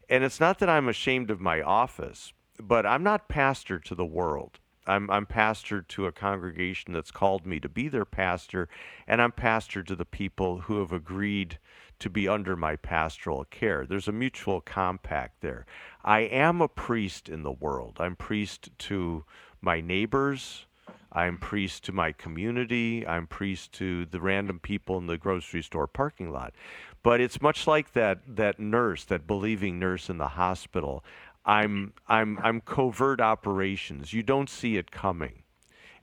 and it's not that I'm ashamed of my office, but I'm not pastor to the world. I'm, I'm pastor to a congregation that's called me to be their pastor, and I'm pastor to the people who have agreed to be under my pastoral care. There's a mutual compact there. I am a priest in the world. I'm priest to my neighbors. I'm priest to my community. I'm priest to the random people in the grocery store parking lot. But it's much like that that nurse, that believing nurse in the hospital. I'm I'm I'm covert operations. You don't see it coming,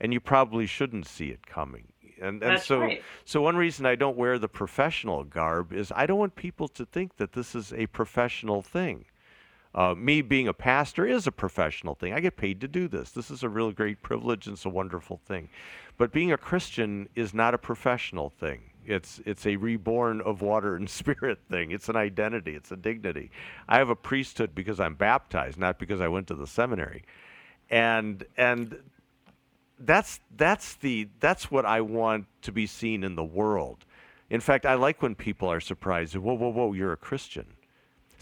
and you probably shouldn't see it coming. And and That's so right. so one reason I don't wear the professional garb is I don't want people to think that this is a professional thing. Uh, me being a pastor is a professional thing. I get paid to do this. This is a real great privilege and it's a wonderful thing. But being a Christian is not a professional thing. It's it's a reborn of water and *laughs* spirit thing. It's an identity. It's a dignity. I have a priesthood because I'm baptized, not because I went to the seminary. And and that's that's the that's what I want to be seen in the world. In fact, I like when people are surprised. Whoa, whoa, whoa! You're a Christian.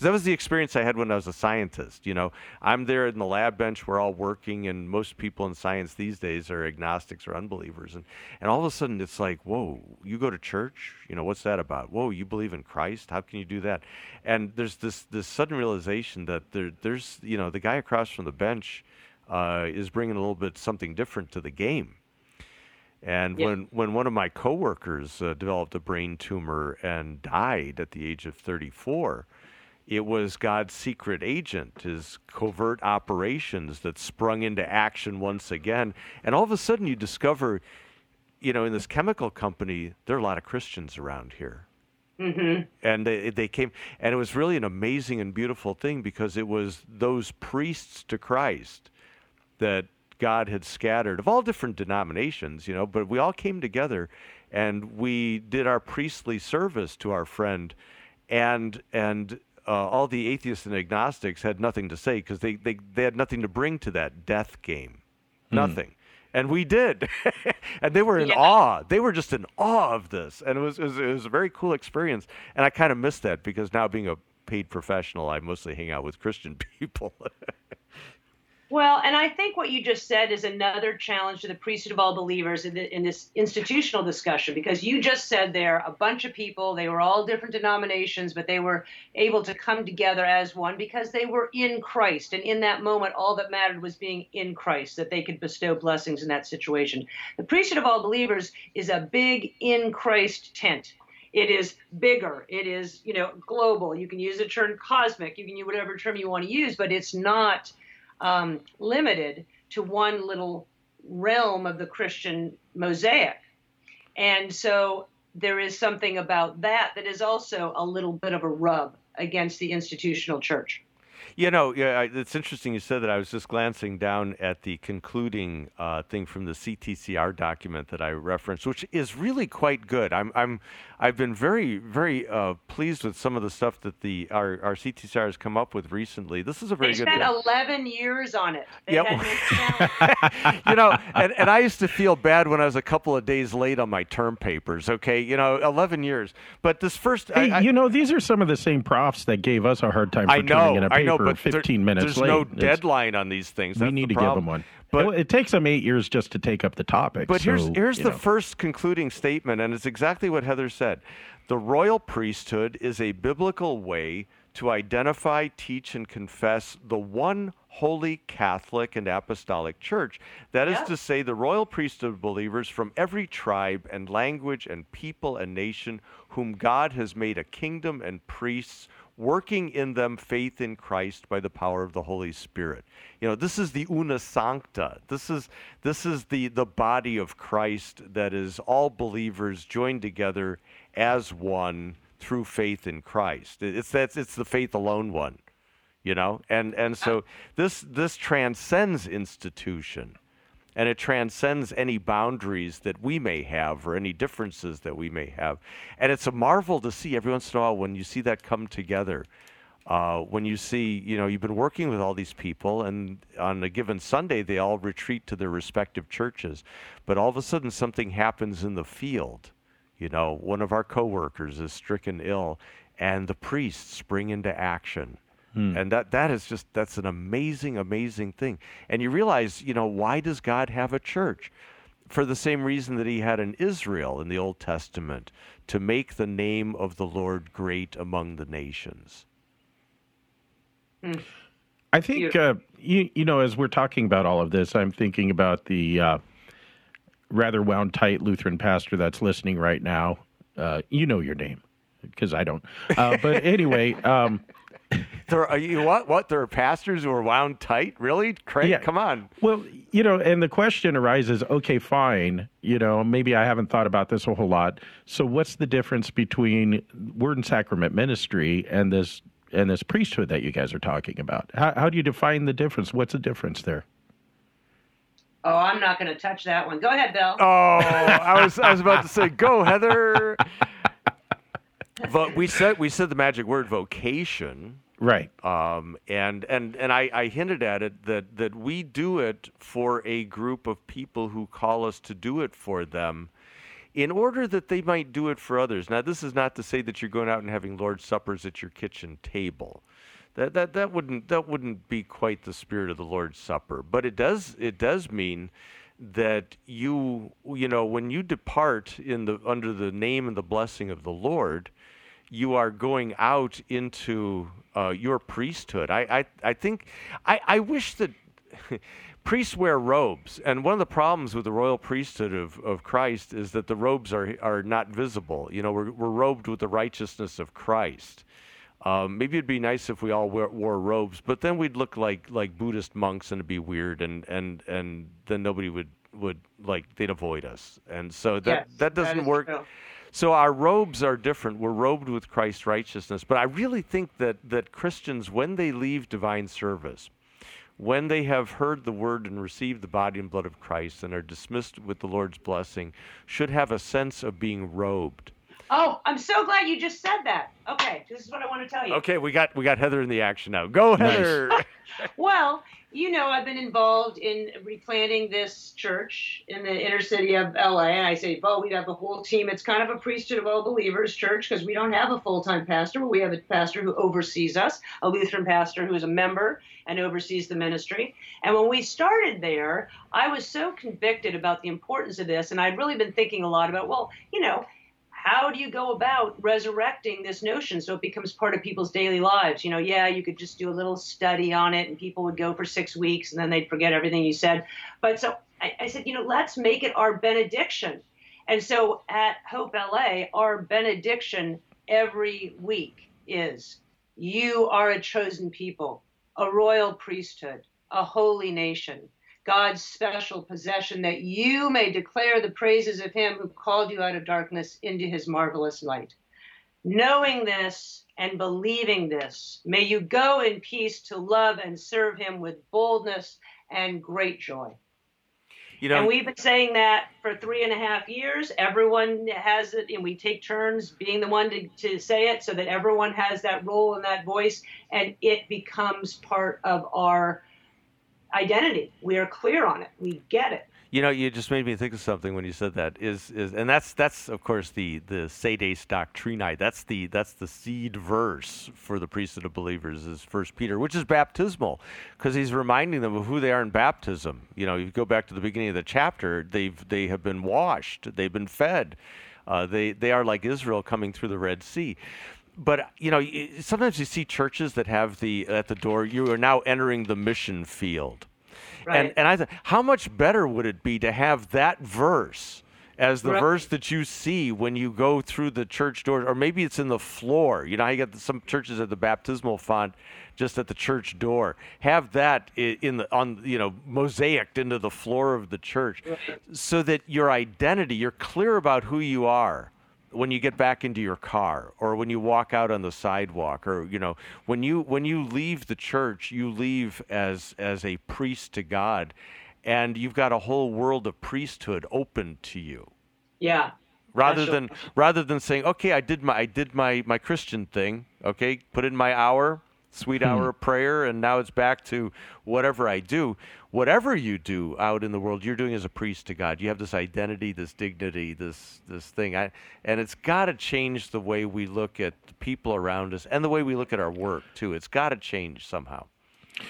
That was the experience I had when I was a scientist. You know, I'm there in the lab bench. We're all working, and most people in science these days are agnostics or unbelievers. And and all of a sudden, it's like, whoa! You go to church? You know, what's that about? Whoa! You believe in Christ? How can you do that? And there's this this sudden realization that there there's you know the guy across from the bench uh, is bringing a little bit something different to the game. And Yeah. when, when one of my coworkers uh, developed a brain tumor and died at the age of 34, it was God's secret agent, his covert operations that sprung into action once again. And all of a sudden, you discover, you know, in this chemical company, there are a lot of Christians around here hmm and they, they came and it was really an amazing and beautiful thing because it was those priests to christ that god had scattered of all different denominations you know but we all came together and we did our priestly service to our friend and and uh, all the atheists and agnostics had nothing to say because they, they, they had nothing to bring to that death game. Nothing. And we did. *laughs* And they were in Yeah. awe. They were just in awe of this. And it was, it was, it was a very cool experience. And i kind of missed that because now being a paid professional i mostly hang out with christian *laughs* people *laughs* Well, and I think what you just said is another challenge to the priesthood of all believers in, the, in this institutional discussion, because you just said there a bunch of people, they were all different denominations, but they were able to come together as one because they were in Christ. And in that moment, all that mattered was being in Christ, that they could bestow blessings in that situation. The priesthood of all believers is a big in Christ tent. It is bigger. It is, you know, global. You can use the term cosmic. You can use whatever term you want to use, but it's not um, limited to one little realm of the Christian mosaic. And so there is something about that that is also a little bit of a rub against the institutional church. You know, yeah, it's interesting you said that. I was just glancing down at the concluding uh, thing from the CTCR document that I referenced, which is really quite good. I'm, I'm, I've been very, very uh, pleased with some of the stuff that the our, our CTCR has come up with recently. This is a very They good. spent thing. 11 years on it. They Yeah, had no challenge. you know, and, and I used to feel bad when I was a couple of days late on my term papers. Okay, you know, 11 years. But this first, Hey, I, I, you know, these are some of the same profs that gave us a hard time for I turning in a I paper know, but there- 15 minutes there's late. no It's- deadline on these things. We need the to give them one. But- Well, it takes them eight years just to take up the topic. But here's so, here's you the know. first concluding statement, and it's exactly what Heather said. The royal priesthood is a biblical way to identify, teach, and confess the one holy Catholic and Apostolic Church. That is Yeah. to say, the royal priesthood of believers from every tribe and language and people and nation whom God has made a kingdom and priests working in them faith in Christ by the power of the Holy Spirit. You know, this is the una sancta. This is this is the the body of Christ that is all believers joined together as one through faith in Christ. It's that's it's the faith alone one. You know? And and so uh, this this transcends institution. And it transcends any boundaries that we may have or any differences that we may have. And it's a marvel to see every once in a while when you see that come together. Uh, when you see, you know, you've been working with all these people, and on a given Sunday, they all retreat to their respective churches. But all of a sudden, something happens in the field. You know, one of our coworkers is stricken ill, and the priests spring into action. And that that is just that's an amazing, amazing thing. And you realize, you know, why does God have a church? For the same reason that He had an Israel in the Old Testament, to make the name of the Lord great among the nations. I think uh, you you know as we're talking about all of this, I'm thinking about the uh, rather wound tight Lutheran pastor that's listening right now. Uh, you know your name because I don't. Uh, but *laughs* anyway, um, *laughs* There are uh, you what? What? There are pastors who are wound tight? Really? Craig, Yeah. come on. well, you know, and the question arises: Okay, fine. You know, maybe I haven't thought about this a whole lot. So, what's the difference between word and sacrament ministry and this and this priesthood that you guys are talking about? How, how do you define the difference? What's the difference there? Oh, I'm not going to touch that one. Go ahead, Bill. Oh, I was I was about to say, go Heather. *laughs* but we said we said the magic word vocation. Right. um, and and and I, I hinted at it that that we do it for a group of people who call us to do it for them, in order that they might do it for others. Now, this is not to say that you're going out and having Lord's suppers at your kitchen table. That that that wouldn't that wouldn't be quite the spirit of the Lord's Supper. But it does it does mean that you you know when you depart in the under the name and the blessing of the Lord you are going out into uh, your priesthood. I, I, I think, I, I wish that *laughs* priests wear robes. And one of the problems with the royal priesthood of, of Christ is that the robes are, are not visible. You know, we're, we're robed with the righteousness of Christ. Um, maybe it'd be nice if we all wear, wore robes, but then we'd look like like Buddhist monks and it'd be weird, and and and then nobody would would like they'd avoid us, and so that Yes, that doesn't is work. true. So our robes are different. We're robed with Christ's righteousness. But I really think that that Christians, when they leave divine service, when they have heard the word and received the body and blood of Christ and are dismissed with the Lord's blessing, should have a sense of being robed. Oh, I'm so glad you just said that. Okay, this is what I want to tell you. Okay, we got we got Heather in the action now. Go Nice. Heather. *laughs* *laughs* Well, you know, I've been involved in replanting this church in the inner city of LA. And I say, well, we have a whole team. It's kind of a priesthood of all believers church because we don't have a full time pastor. We have a pastor who oversees us, a Lutheran pastor who is a member and oversees the ministry. And when we started there, I was so convicted about the importance of this. And I'd really been thinking a lot about, well, you know, how do you go about resurrecting this notion so it becomes part of people's daily lives? You know, yeah, you could just do a little study on it and people would go for six weeks and then they'd forget everything you said. But so I, I said, you know, let's make it our benediction. And so at Hope LA, our benediction every week is you are a chosen people, a royal priesthood, a holy nation. God's special possession, that you may declare the praises of him who called you out of darkness into his marvelous light. Knowing this and believing this, may you go in peace to love and serve him with boldness and great joy. You know, and we've been saying that for three and a half years. Everyone has it, and we take turns being the one to, to say it so that everyone has that role and that voice, and it becomes part of our identity. We are clear on it. We get it. You know, you just made me think of something when you said that. Is is and that's that's of course the the Sedes Doctrinae. That's the that's the seed verse for the priesthood of believers is First Peter, which is baptismal, because he's reminding them of who they are in baptism. You know, you go back to the beginning of the chapter. They've they have been washed. They've been fed. Uh, they they are like Israel coming through the Red Sea. But you know, sometimes you see churches that have the at the door. You are now entering the mission field. And, Right. and I thought, how much better would it be to have that verse as the Right. verse that you see when you go through the church doors, or maybe it's in the floor. You know, you got some churches at the baptismal font just at the church door. Have that in the on you know mosaicked into the floor of the church, so that your identity, you're clear about who you are when you get back into your car or when you walk out on the sidewalk or you know when you when you leave the church you leave as as a priest to God and you've got a whole world of priesthood open to you Yeah. rather That's than rather than saying okay i did my i did my my christian thing okay put in my hour sweet hmm. hour of prayer and now it's back to whatever i do. Whatever you do out in the world you're doing as a priest to god. You have this identity this dignity this this thing. I, and it's got to change the way we look at the people around us and the way we look at our work too. It's got to change somehow.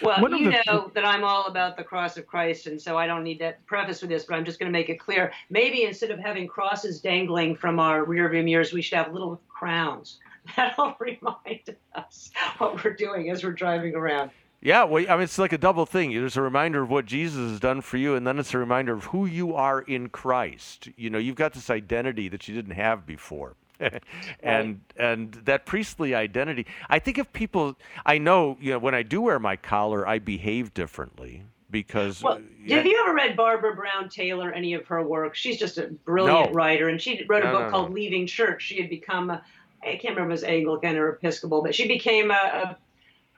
Well, One you the- know that I'm all about the cross of Christ, and so I don't need to preface with this, but I'm just going to make it clear. Maybe instead of having crosses dangling from our rearview mirrors, we should have little crowns. *laughs* That'll remind us what we're doing as we're driving around. Yeah, well, I mean, it's like a double thing. There's a reminder of what Jesus has done for you, and then it's a reminder of who you are in Christ. You know, you've got this identity that you didn't have before. *laughs* and and that priestly identity. I think if people, I know, you know, when I do wear my collar, I behave differently because. Well, yeah, have you ever read Barbara Brown Taylor, any of her work? She's just a brilliant No. writer, and she wrote a No, book no. called Leaving Church. She had become, a, I can't remember if it was Anglican or Episcopal, but she became a,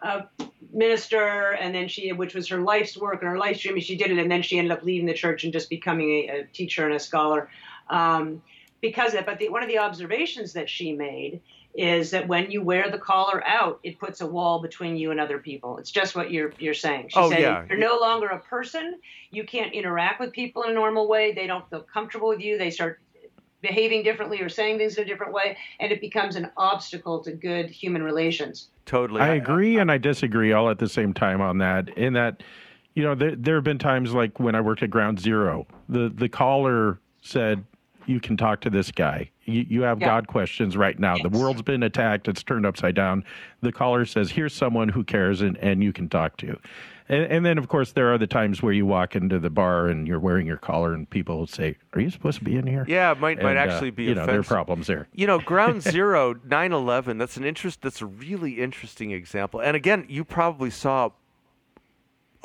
a, a minister, and then she, which was her life's work and her life's dream, and she did it, and then she ended up leaving the church and just becoming a, a teacher and a scholar. Um, because of it, but the, one of the observations that she made is that when you wear the collar out, it puts a wall between you and other people. It's just what you're you're saying. She Oh, said yeah. you're no longer a person. You can't interact with people in a normal way. They don't feel comfortable with you. They start behaving differently or saying things in a different way, and it becomes an obstacle to good human relations. totally. I agree and I disagree all at the same time on that. In that, you know, there there have been times like when I worked at Ground Zero, the the caller said, "You can talk to this guy. You you have Yeah. God questions right now. The world's been attacked. It's turned upside down." The caller says, "Here's someone who cares and and you can talk to." And, and then, of course, there are the times where you walk into the bar and you're wearing your collar, and people say, "Are you supposed to be in here?" Yeah, it might might And, uh, actually be you know there are problems there. You know, Ground *laughs* Zero, 9/11. That's an interest. That's a really interesting example. And again, you probably saw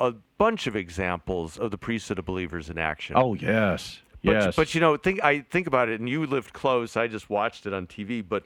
a bunch of examples of the priesthood of believers in action. Oh yes, But, yes. but you know, think I think about it, and you lived close. I just watched it on TV, but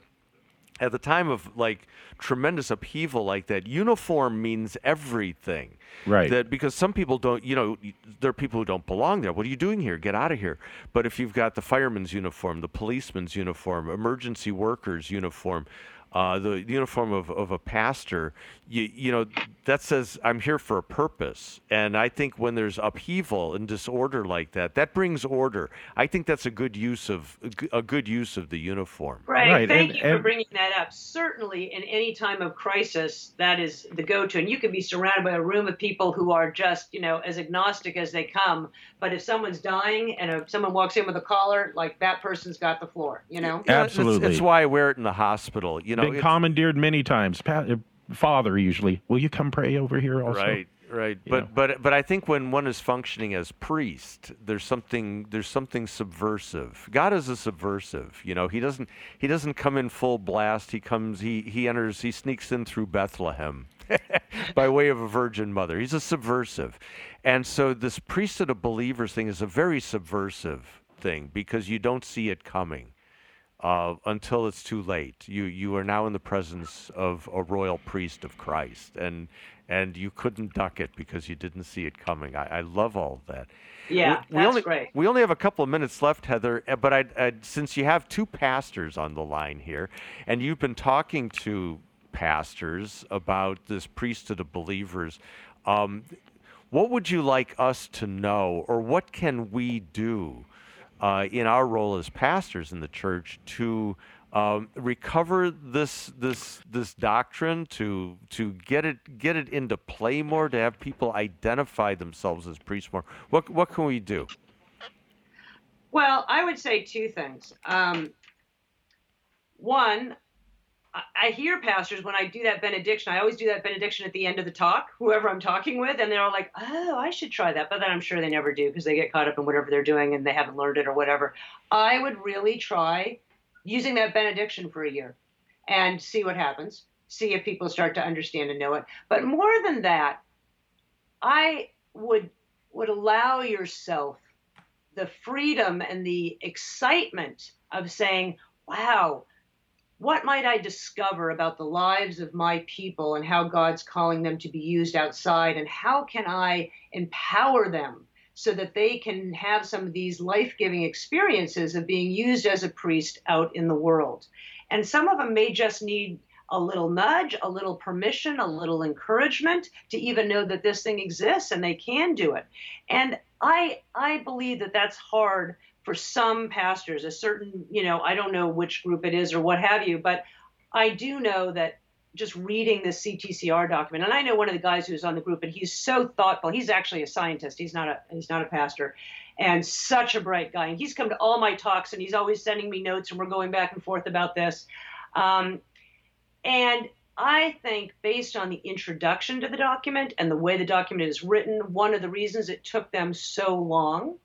at the time of like tremendous upheaval like that, uniform means everything. Right. That because some people don't, you know, there are people who don't belong there. What are you doing here? Get out of here. But if you've got the fireman's uniform, the policeman's uniform, emergency workers uniform, uh, the uniform of, of a pastor, you, you know, that says I'm here for a purpose. And I think when there's upheaval and disorder like that, that brings order. I think that's a good use of a g- a good use of the uniform. Right. Right, Thank and- you for bringing that up. Certainly, in any time of crisis, that is the go-to. And you can be surrounded by a room of people who are just, you know, as agnostic as they come. But if someone's dying and if someone walks in with a collar, like that person's got the floor. You know. You know, it's- Absolutely. It's, why I wear it in the hospital. You know, been commandeered many times. Uh, Father, usually, will you come pray over here also? Right, right. You But know. but but I think when one is functioning as priest, there's something there's something subversive. God is a subversive. You know, he doesn't he doesn't come in full blast. He comes he he enters he sneaks in through Bethlehem *laughs* by way of a virgin mother. He's a subversive. And so this priesthood of believers thing is a very subversive thing because you don't see it coming uh, until it's too late. You you are now in the presence of a royal priest of Christ, and and you couldn't duck it because you didn't see it coming. I, I love all of that. Yeah, we, that's only, great. We only have a couple of minutes left, Heather. uh, But I, I, since you have two pastors on the line here, and you've been talking to pastors about this priesthood of believers, um, what would you like us to know, or what can we do uh, in our role as pastors in the church to um, recover this this this doctrine, to to get it get it into play more, to have people identify themselves as priests more? What what can we do? Well, I would say two things. Um, one, I- hear pastors when I do that benediction. I always do that benediction at the end of the talk, whoever I'm talking with, and they're all like, "Oh, I should try that," but then I'm sure they never do because they get caught up in whatever they're doing and they haven't learned it or whatever. I would really try using that benediction for a year and see what happens. See if people start to understand and know it. But more than that, I would would allow yourself the freedom and the excitement of saying, wow, what might I discover about the lives of my people and how God's calling them to be used outside? And how can I empower them so that they can have some of these life giving experiences of being used as a priest out in the world. And some of them may just need a little nudge, a little permission, a little encouragement to even know that this thing exists and they can do it. And I I believe that that's hard for some pastors, a certain, you know, I don't know which group it is or what have you, but I do know that just reading this CTCR document, and I know one of the guys who's on the group, and he's so thoughtful. He's actually a scientist. He's not a he's not a pastor, and such a bright guy. And he's come to all my talks, and he's always sending me notes, and we're going back and forth about this. Um, and I think, based on the introduction to the document and the way the document is written, one of the reasons it took them so long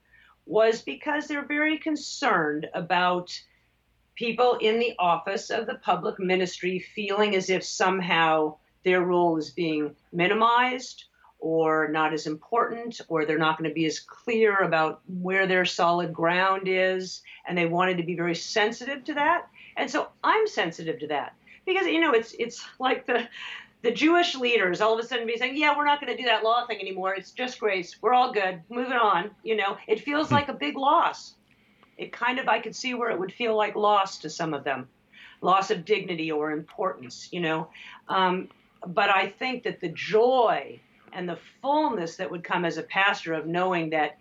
was because they're very concerned about people in the office of the public ministry feeling as if somehow their role is being minimized or not as important or they're not going to be as clear about where their solid ground is and they wanted to be very sensitive to that. And so i'm sensitive to that because you know it's it's like the the Jewish leaders all of a sudden be saying, "Yeah, we're not going to do that law thing anymore. It's just grace. We're all good. Moving on." You know, it feels like a big loss it kind of I could see where it would feel like loss to some of them, loss of dignity or importance, you know. Um, but I think that the joy and the fullness that would come as a pastor of knowing that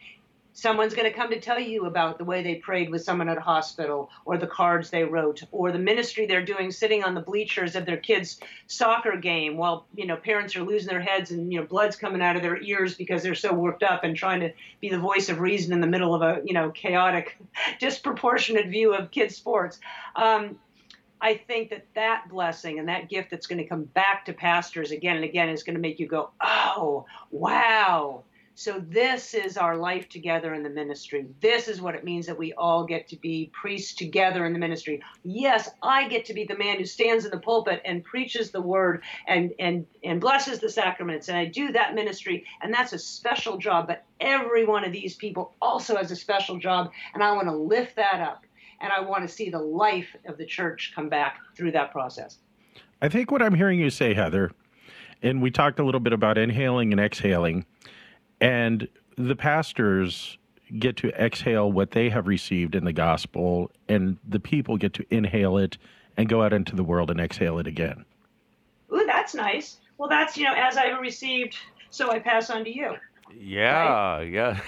someone's going to come to tell you about the way they prayed with someone at a hospital or the cards they wrote or the ministry they're doing sitting on the bleachers of their kids soccer game while you know parents are losing their heads and you know blood's coming out of their ears because they're so worked up and trying to be the voice of reason in the middle of a you know chaotic *laughs* disproportionate view of kids sports. Um, I think that that blessing and that gift that's going to come back to pastors again and again is going to make you go, oh, wow, so, this is our life together in the ministry. This is what it means that we all get to be priests together in the ministry. Yes, I get to be the man who stands in the pulpit and preaches the word and, and, and blesses the sacraments. And I do that ministry, and that's a special job. But every one of these people also has a special job, and I want to lift that up. And I want to see the life of the church come back through that process. I think what I'm hearing you say, Heather, and we talked a little bit about inhaling and exhaling and the pastors get to exhale what they have received in the gospel, and the people get to inhale it and go out into the world and exhale it again. Ooh, that's nice. Well, that's, you know, as I received, so I pass on to you. Yeah, right? yeah,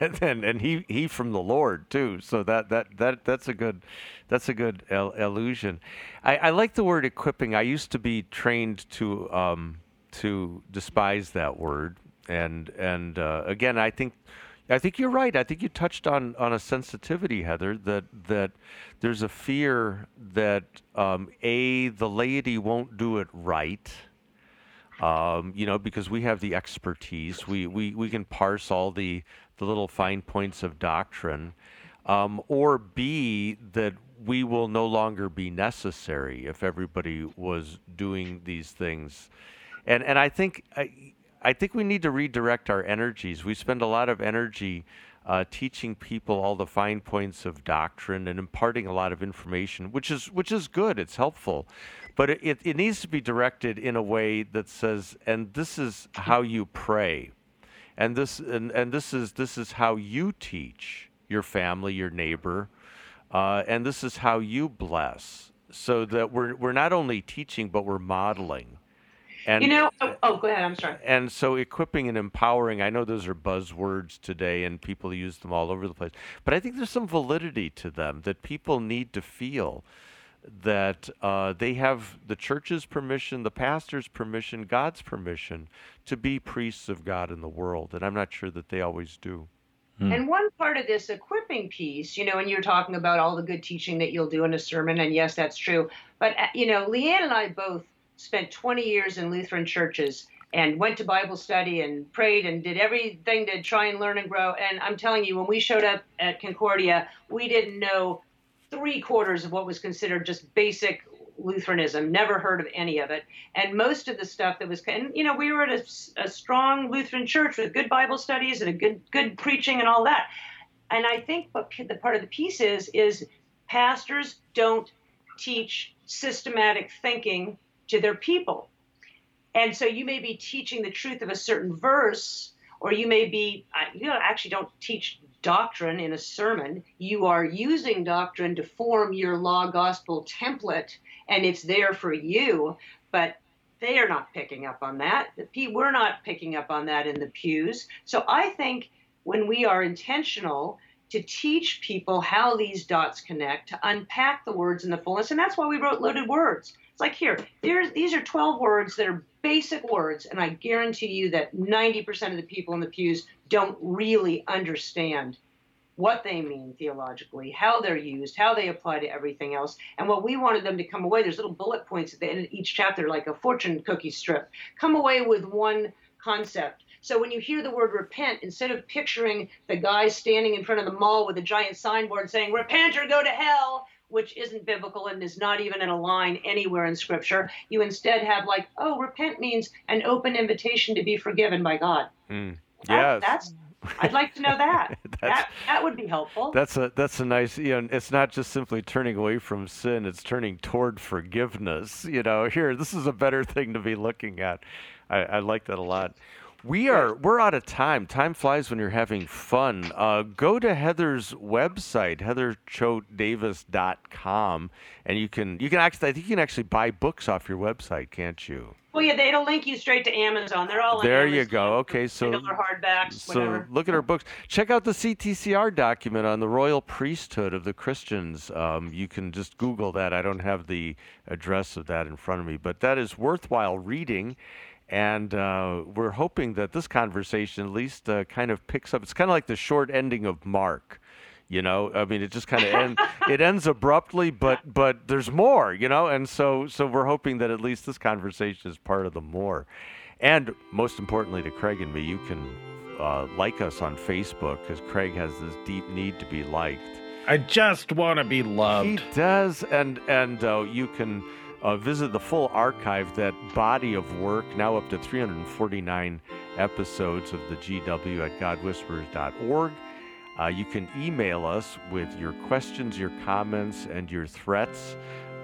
*laughs* and and he he from the Lord too. So that that that that's a good that's a good illusion. I, I like the word equipping. I used to be trained to um, to despise that word and and uh, again, I think I think you're right. I think you touched on on a sensitivity, Heather. That that there's a fear that um, a the laity won't do it right. Um, you know, because we have the expertise, we, we, we can parse all the, the little fine points of doctrine, um, or B, that we will no longer be necessary if everybody was doing these things. And, and I think, think we need to redirect our energies. We spend a lot of energy uh, teaching people all the fine points of doctrine and imparting a lot of information, which is which is good. It's helpful, but it, it, it needs to be directed in a way that says, and this is how you pray, and this and, and this is this is how you teach your family, your neighbor, uh, and this is how you bless. So that we're we're not only teaching, but we're modeling. And, you know, oh, oh, go ahead. I'm sorry. And so, equipping and empowering, I know those are buzzwords today and people use them all over the place, but I think there's some validity to them that people need to feel that uh, they have the church's permission, the pastor's permission, God's permission to be priests of God in the world. And I'm not sure that they always do. Hmm. And one part of this equipping piece, you know, and you're talking about all the good teaching that you'll do in a sermon, and yes, that's true. But, uh, you know, Leanne and I both spent 20 years in Lutheran churches and went to Bible study and prayed and did everything to try and learn and grow. And I'm telling you, when we showed up at Concordia, we didn't know three quarters of what was considered just basic Lutheranism, never heard of any of it. And most of the stuff that was, and you know, we were at a, a strong Lutheran church with good Bible studies and a good, good preaching and all that. And I think what the part of the piece is, is pastors don't teach systematic thinking to their people. And so you may be teaching the truth of a certain verse or you may be you actually don't teach doctrine in a sermon. You are using doctrine to form your law gospel template, and it's there for you. But they are not picking up on that. We're not picking up on that in the pews. So I think when we are intentional to teach people how these dots connect, to unpack the words in the fullness, and that's why we wrote loaded words. It's like here, there's these are 12 words that are basic words, and I guarantee you that 90% of the people in the pews don't really understand what they mean theologically, how they're used, how they apply to everything else. And what we wanted them to come away, there's little bullet points at the end of each chapter, like a fortune cookie strip. Come away with one concept. So when you hear the word repent, instead of picturing the guy standing in front of the mall with a giant signboard saying, repent or go to hell, which isn't biblical and is not even in a line anywhere in scripture, you instead have like, oh, repent means an open invitation to be forgiven by God. Mm. That, That's *laughs* I'd like to know that. *laughs* that that would be helpful. That's a that's a nice. You know, it's not just simply turning away from sin; it's turning toward forgiveness. You know, here this is a better thing to be looking at. I, I like that a lot. We are we're out of time. Time flies when you're having fun. Uh, go to Heather's website, heatherchoatedavis.com, and you can you can actually I think you can actually buy books off your website, can't you? Well, yeah, they, will link you straight to Amazon. They're all there. you go. Okay, so hardbacks. So whatever. look at our books. Check out the CTCR document on the royal priesthood of the Christians. Um, you can just Google that. I don't have the address of that in front of me, but that is worthwhile reading. And uh, we're hoping that this conversation at least uh, kind of picks up. It's kind of like the short ending of Mark. You know, I mean, it just kind of ends. *laughs* it ends abruptly, but but there's more. You know, and so so we're hoping that at least this conversation is part of the more. And most importantly, to Craig and me, you can uh, like us on Facebook because Craig has this deep need to be liked. I just want to be loved. He does, and and uh, you can uh, visit the full archive, that body of work, now up to 349 episodes of the GW at GodWhisperers.org. Uh, you can email us with your questions, your comments, and your threats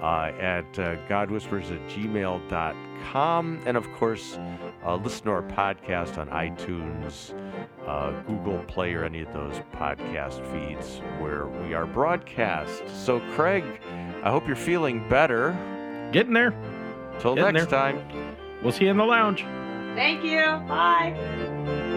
uh, at uh, godwhispers at gmail.com. And of course, uh, listen to our podcast on iTunes, uh, Google Play, or any of those podcast feeds where we are broadcast. So, Craig, I hope you're feeling better. Getting there. Till Getting next there. time. We'll see you in the lounge. Thank you. Bye.